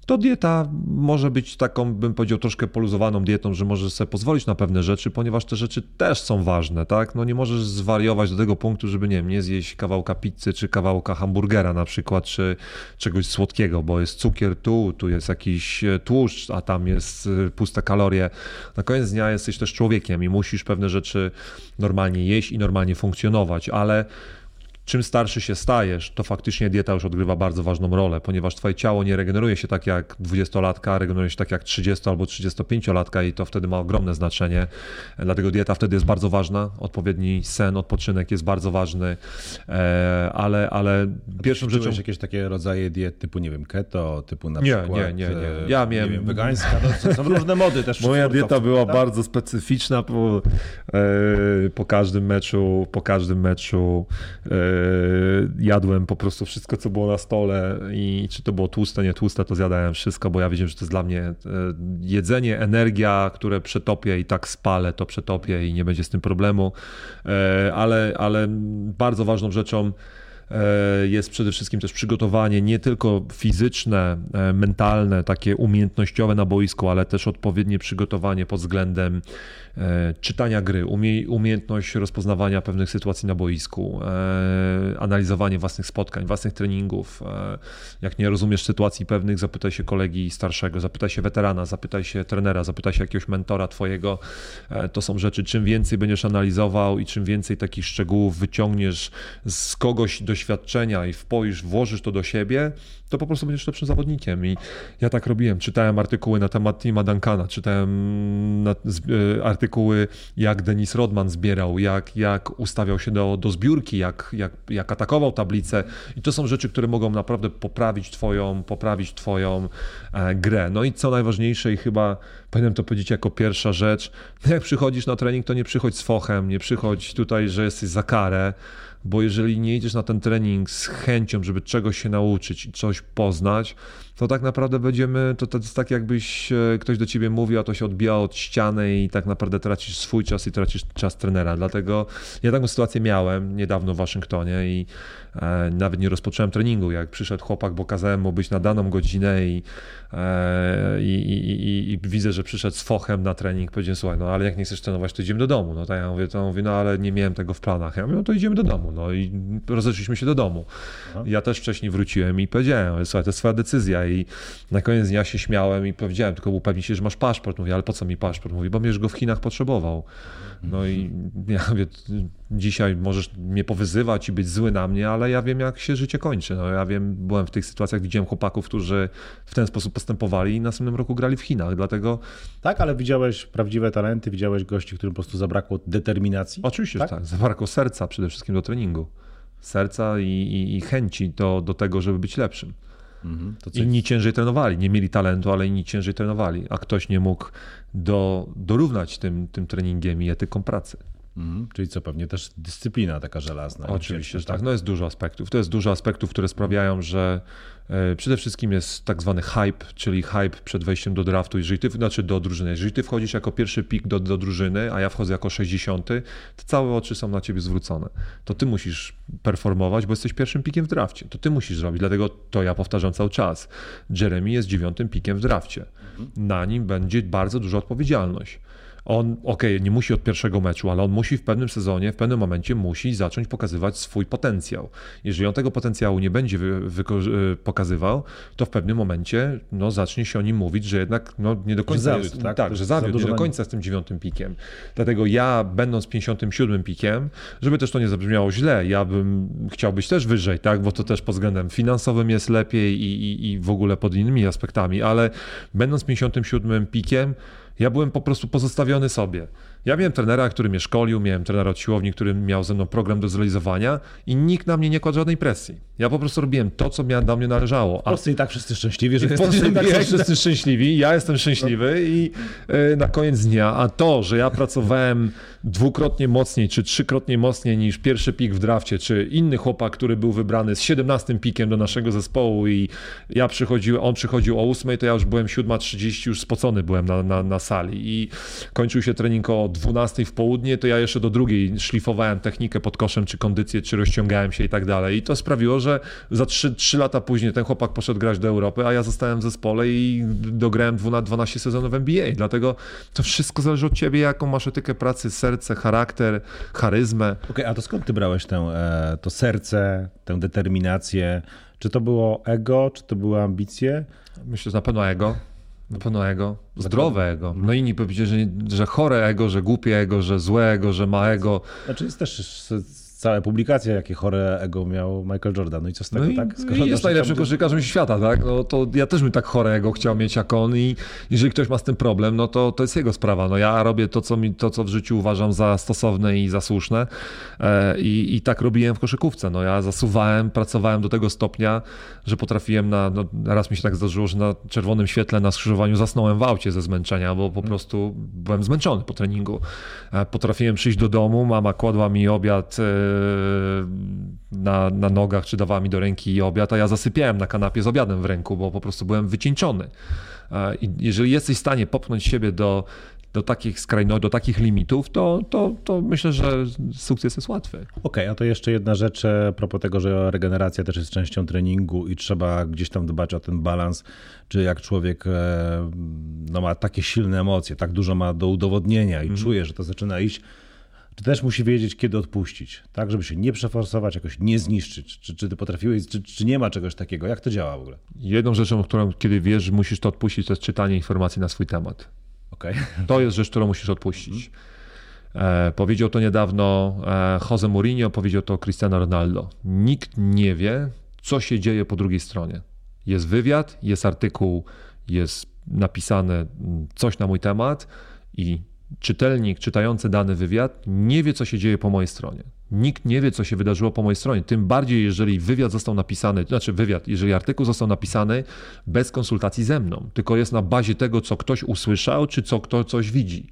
to dieta może być taką, bym powiedział, troszkę poluzowaną dietą, że możesz sobie pozwolić na pewne rzeczy, ponieważ te rzeczy też są ważne, tak? No nie możesz zwariować do tego punktu, żeby, nie wiem, nie zjeść kawałka pizzy, czy kawałka hamburgera na przykład, czy czegoś słodkiego, bo jest cukier tu, tu jest jakiś e, tłuszcz, a tam jest e, puste kalorie. Na koniec dnia jesteś też człowiekiem i musisz pewne rzeczy normalnie jeść i normalnie funkcjonować, ale czym starszy się stajesz, to faktycznie dieta już odgrywa bardzo ważną rolę, ponieważ twoje ciało nie regeneruje się tak jak 20-latka, regeneruje się tak jak 30 albo 35-latka i to wtedy ma ogromne znaczenie. Dlatego dieta wtedy jest bardzo ważna, odpowiedni sen, odpoczynek jest bardzo ważny, e, ale, ale pierwszą rzeczą... jakieś takie rodzaje diet typu, nie wiem, keto, typu na nie, przykład... Nie, nie, nie. Ja miałem... Nie wiem, wegańska, to są różne mody też. Moja dieta była tak? bardzo specyficzna po, e, po każdym meczu, po każdym meczu e, jadłem po prostu wszystko, co było na stole i czy to było tłuste, nie tłuste, to zjadałem wszystko, bo ja wiedziałem, że to jest dla mnie e, jedzenie, energia, które przetopię i tak spalę, to przetopię i nie będzie z tym problemu, e, ale, ale bardzo ważną rzeczą E, jest przede wszystkim też przygotowanie nie tylko fizyczne, e, mentalne, takie umiejętnościowe na boisku, ale też odpowiednie przygotowanie pod względem e, czytania gry, umiejętność rozpoznawania pewnych sytuacji na boisku, analizowanie własnych spotkań, własnych treningów. Jak nie rozumiesz sytuacji pewnych, zapytaj się kolegi starszego, zapytaj się weterana, zapytaj się trenera, zapytaj się jakiegoś mentora twojego. To są rzeczy, czym więcej będziesz analizował i czym więcej takich szczegółów wyciągniesz z kogoś do doświadczenia i wpoisz, włożysz to do siebie, to po prostu będziesz lepszym zawodnikiem. I ja tak robiłem. Czytałem artykuły na temat Tima Duncana, czytałem e, artykuły, jak Denis Rodman zbierał, jak, jak ustawiał się do, do zbiórki, jak, jak, jak atakował tablicę. I to są rzeczy, które mogą naprawdę poprawić twoją, poprawić twoją e, grę. No i co najważniejsze i chyba powinienem to powiedzieć jako pierwsza rzecz, jak przychodzisz na trening, to nie przychodź z fochem, nie przychodź tutaj, że jesteś za karę, bo jeżeli nie idziesz na ten trening z chęcią, żeby czegoś się nauczyć i coś poznać, to tak naprawdę będziemy, to, to jest tak jakbyś e, ktoś do ciebie mówił, a to się odbija od ściany i tak naprawdę tracisz swój czas i tracisz czas trenera. Dlatego ja taką sytuację miałem niedawno w Waszyngtonie i e, nawet nie rozpocząłem treningu. Jak przyszedł chłopak, bo kazałem mu być na daną godzinę i, e, i, i, i widzę, że przyszedł z fochem na trening, powiedziałem, słuchaj, no ale jak nie chcesz trenować, to idziemy do domu. No to ja mówię, to mówię, no ale nie miałem tego w planach. Ja mówię, no to idziemy do domu. No i rozeszliśmy się do domu. Ja też wcześniej wróciłem i powiedziałem, słuchaj, to jest twoja decyzja i na koniec dnia się śmiałem i powiedziałem, tylko upewnić się, że masz paszport. Mówi, ale po co mi paszport? Mówi, bo będziesz go w Chinach potrzebował. No i ja mówię, dzisiaj możesz mnie powyzywać i być zły na mnie, ale ja wiem, jak się życie kończy. No, ja wiem, byłem w tych sytuacjach, widziałem chłopaków, którzy w ten sposób postępowali i następnym roku grali w Chinach, dlatego... Tak, ale widziałeś prawdziwe talenty, widziałeś gości, którym po prostu zabrakło determinacji? Oczywiście, tak? tak. Zabrakło serca przede wszystkim do treningu. Serca i, i, i chęci do, do tego, żeby być lepszym. Mhm, inni ciężej trenowali, nie mieli talentu, ale inni ciężej trenowali, a ktoś nie mógł do, dorównać tym, tym treningiem i etyką pracy. Mhm, czyli co pewnie też dyscyplina taka żelazna. Oczywiście, że tak. No jest dużo aspektów. To jest dużo aspektów, które sprawiają, że E, przede wszystkim jest tak zwany hype, czyli hype przed wejściem do draftu, jeżeli ty, znaczy do drużyny. Jeżeli ty wchodzisz jako pierwszy pik do, do drużyny, a ja wchodzę jako 60, to całe oczy są na ciebie zwrócone. To ty musisz performować, bo jesteś pierwszym pikiem w drafcie. To ty musisz zrobić, dlatego to ja powtarzam cały czas. Jeremy jest dziewiątym pikiem w drafcie. Na nim będzie bardzo duża odpowiedzialność on, okej, okay, nie musi od pierwszego meczu, ale on musi w pewnym sezonie, w pewnym momencie musi zacząć pokazywać swój potencjał. Jeżeli on tego potencjału nie będzie y, pokazywał, to w pewnym momencie no, zacznie się o nim mówić, że jednak no, nie do końca zawiódł, jest, tak? tak, że zawiódł, nie do końca z tym dziewiątym pikiem. Dlatego ja, będąc 57 pikiem, żeby też to nie zabrzmiało źle, ja bym chciał być też wyżej, tak? bo to też pod względem finansowym jest lepiej i, i, i w ogóle pod innymi aspektami, ale będąc 57 pikiem, ja byłem po prostu pozostawiony sobie. Ja miałem trenera, który mnie szkolił, miałem trenera od siłowni, który miał ze mną program do zrealizowania i nikt na mnie nie kładł żadnej presji. Ja po prostu robiłem to, co do mnie należało. A w Polsce i tak wszyscy szczęśliwi, że w Polsce i tak są wszyscy szczęśliwi, ja jestem szczęśliwy i e, na koniec dnia, a to, że ja pracowałem dwukrotnie mocniej, czy trzykrotnie mocniej niż pierwszy pik w drafcie, czy inny chłopak, który był wybrany z 17 pikiem do naszego zespołu i ja przychodziłem, on przychodził o 8, to ja już byłem 7.30, już spocony byłem na, na, na sali i kończył się trening o 12 w południe, to ja jeszcze do drugiej szlifowałem technikę pod koszem, czy kondycję, czy rozciągałem się i tak dalej. I to sprawiło, że za 3, 3 lata później ten chłopak poszedł grać do Europy, a ja zostałem w zespole i dograłem 12 sezonów NBA. Dlatego to wszystko zależy od ciebie, jaką masz etykę pracy, serce, charakter, charyzmę. Okej, okay, a to skąd ty brałeś tę, e, to serce, tę determinację? Czy to było ego, czy to były ambicje? Myślę, że na pewno ego. Na pewno ego. Zdrowe ego. No inni powiedzieli, że, że chore ego, że głupie ego, że złe ego, że ma ego. Znaczy jest też cała publikacja, jakie chore ego miał Michael Jordan. No i co z tego, no tak? Skoro jest najlepszym tam... koszykarzem świata, tak? No to ja też bym tak chore ego chciał mieć jak on i jeżeli ktoś ma z tym problem, no to to jest jego sprawa. No ja robię to, co, mi, to, co w życiu uważam za stosowne i za słuszne e, i, i tak robiłem w koszykówce. No ja zasuwałem, pracowałem do tego stopnia, że potrafiłem na, no, raz mi się tak zdarzyło, że na czerwonym świetle na skrzyżowaniu zasnąłem w aucie ze zmęczenia, bo po prostu byłem zmęczony po treningu. E, potrafiłem przyjść do domu, mama kładła mi obiad e, na, na nogach, czy dawała mi do ręki obiad, a ja zasypiałem na kanapie z obiadem w ręku, bo po prostu byłem wycieńczony. I jeżeli jesteś w stanie popchnąć siebie do, do takich skrajności, do takich limitów, to, to, to myślę, że sukces jest łatwy. Okej, okay, a to jeszcze jedna rzecz a propos tego, że regeneracja też jest częścią treningu i trzeba gdzieś tam dbać o ten balans, czy jak człowiek e, no, ma takie silne emocje, tak dużo ma do udowodnienia i mm. czuje, że to zaczyna iść, czy też musi wiedzieć, kiedy odpuścić, tak, żeby się nie przeforsować, jakoś nie zniszczyć. Czy, czy ty potrafiłeś, czy, czy nie ma czegoś takiego? Jak to działa w ogóle? Jedną rzeczą, którą kiedy wiesz, że musisz to odpuścić, to jest czytanie informacji na swój temat. Okay. To jest rzecz, którą musisz odpuścić. E, powiedział to niedawno e, Jose Mourinho, powiedział to Cristiano Ronaldo. Nikt nie wie, co się dzieje po drugiej stronie. Jest wywiad, jest artykuł, jest napisane coś na mój temat i czytelnik czytający dany wywiad nie wie, co się dzieje po mojej stronie. Nikt nie wie, co się wydarzyło po mojej stronie. Tym bardziej, jeżeli wywiad został napisany, znaczy wywiad, jeżeli artykuł został napisany bez konsultacji ze mną, tylko jest na bazie tego, co ktoś usłyszał, czy co kto coś widzi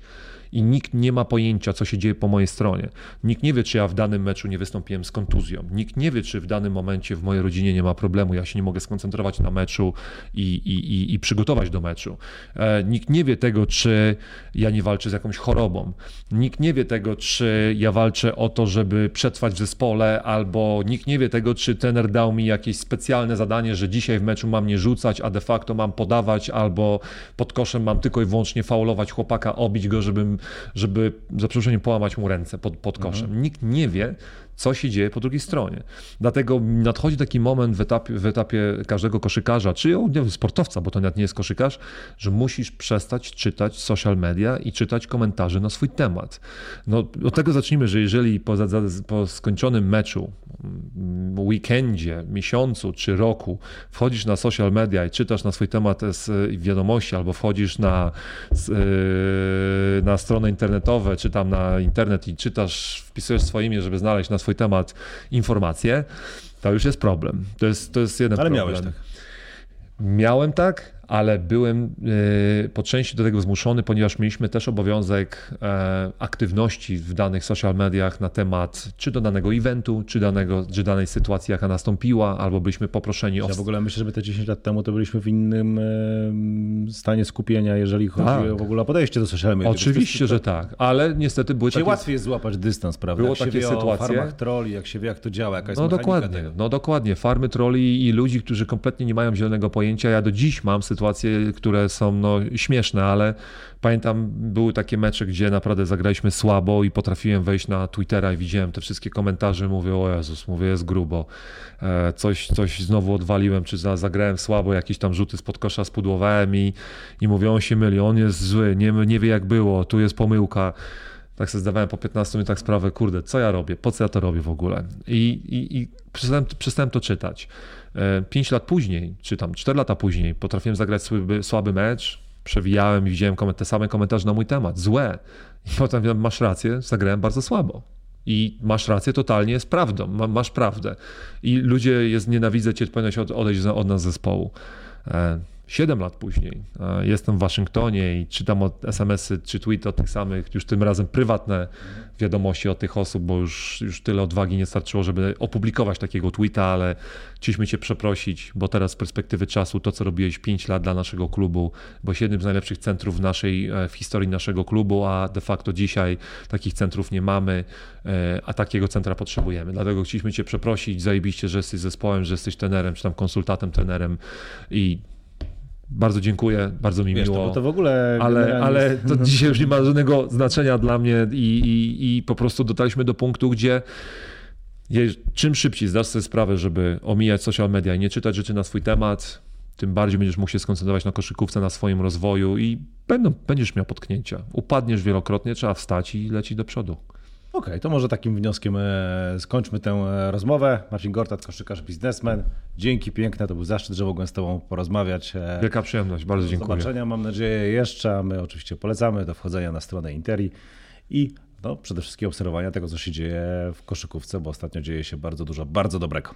i nikt nie ma pojęcia, co się dzieje po mojej stronie. Nikt nie wie, czy ja w danym meczu nie wystąpiłem z kontuzją. Nikt nie wie, czy w danym momencie w mojej rodzinie nie ma problemu, ja się nie mogę skoncentrować na meczu i, i, i, i przygotować do meczu. E, nikt nie wie tego, czy ja nie walczę z jakąś chorobą. Nikt nie wie tego, czy ja walczę o to, żeby przetrwać w zespole, albo nikt nie wie tego, czy trener dał mi jakieś specjalne zadanie, że dzisiaj w meczu mam nie rzucać, a de facto mam podawać, albo pod koszem mam tylko i wyłącznie faulować chłopaka, obić go, żebym żeby za przeproszeniem połamać mu ręce pod, pod koszem. Mhm. Nikt nie wie, co się dzieje po drugiej stronie. Dlatego nadchodzi taki moment w etapie, w etapie każdego koszykarza, czy sportowca, bo to nawet nie jest koszykarz, że musisz przestać czytać social media i czytać komentarze na swój temat. No, od tego zacznijmy, że jeżeli po, po skończonym meczu, mm, weekendzie, miesiącu czy roku wchodzisz na social media i czytasz na swój temat wiadomości, albo wchodzisz na, y, na stronę internetowe, czy tam na internet i czytasz, wpisujesz swoje imię, żeby znaleźć na swój temat informacje, to już jest problem. To jest, to jest jeden Ale problem. miałeś tak. Miałem tak, ale byłem e, po części do tego zmuszony, ponieważ mieliśmy też obowiązek e, aktywności w danych social mediach na temat czy do danego eventu, czy, danego, czy danej sytuacji, jaka nastąpiła, albo byliśmy poproszeni o... Ja w ogóle myślę, że te 10 lat temu to byliśmy w innym stanie skupienia, jeżeli chodzi tak. w ogóle o podejście do social media. Oczywiście, że tak, ale niestety były takie... łatwiej jest złapać dystans, prawda? Było jak takie się sytuacje. o farmach troli, jak się wie, jak to działa, jaka jest No dokładnie, tego. no dokładnie. Farmy troli i ludzi, którzy kompletnie nie mają zielonego pojęcia. Ja do dziś mam sytuację sytuacje, które są no, śmieszne, ale pamiętam, były takie mecze, gdzie naprawdę zagraliśmy słabo i potrafiłem wejść na Twittera i widziałem te wszystkie komentarze, mówię, o Jezus, mówię, jest grubo. E, coś, coś znowu odwaliłem, czy zagrałem słabo, jakieś tam rzuty spod kosza spudłowałem i, i mówią, on się myli, on jest zły, nie, nie wie jak było, tu jest pomyłka tak sobie zdawałem po 15 minutach sprawę, kurde, co ja robię, po co ja to robię w ogóle. I, i, i przestałem, przestałem to czytać. 5 lat później, czy tam 4 lata później, potrafiłem zagrać słaby, słaby mecz, przewijałem i widziałem te same komentarze na mój temat, złe. I potem masz rację, zagrałem bardzo słabo. I masz rację, totalnie jest prawdą, masz prawdę. I ludzie jest, nienawidzę cię, powinieneś odejść od nas z zespołu. E, 7 lat później jestem w Waszyngtonie i czytam SMS-y czy tweety od tych samych, już tym razem prywatne wiadomości od tych osób, bo już, już tyle odwagi nie starczyło, żeby opublikować takiego tweeta, ale chcieliśmy Cię przeprosić, bo teraz z perspektywy czasu to, co robiłeś 5 lat dla naszego klubu, bo jednym z najlepszych centrów w naszej e, w historii naszego klubu, a de facto dzisiaj takich centrów nie mamy, e, a takiego centra potrzebujemy. Dlatego chcieliśmy Cię przeprosić, zajebiście, że jesteś zespołem, że jesteś trenerem, czy tam konsultantem, trenerem i bardzo dziękuję, bardzo mi Wiesz, miło. To, to w ogóle ale, ale to dzisiaj już nie ma żadnego znaczenia dla mnie i, i, i po prostu dotarliśmy do punktu, gdzie czym szybciej zdasz sobie sprawę, żeby omijać social media i nie czytać rzeczy na swój temat, tym bardziej będziesz mógł się skoncentrować na koszykówce, na swoim rozwoju i będą, będziesz miał potknięcia. Upadniesz wielokrotnie, trzeba wstać i lecieć do przodu. Okej, okay, to może takim wnioskiem e, skończmy tę e, rozmowę. Marcin Gortat, koszykarz, biznesmen. Dzięki piękne, to był zaszczyt, że mogłem z Tobą porozmawiać. E, Wielka przyjemność, bardzo dziękuję. Do zobaczenia, mam nadzieję, jeszcze. My oczywiście polecamy do wchodzenia na stronę Interi i no, przede wszystkim obserwowania tego, co się dzieje w koszykówce, bo ostatnio dzieje się bardzo dużo bardzo dobrego.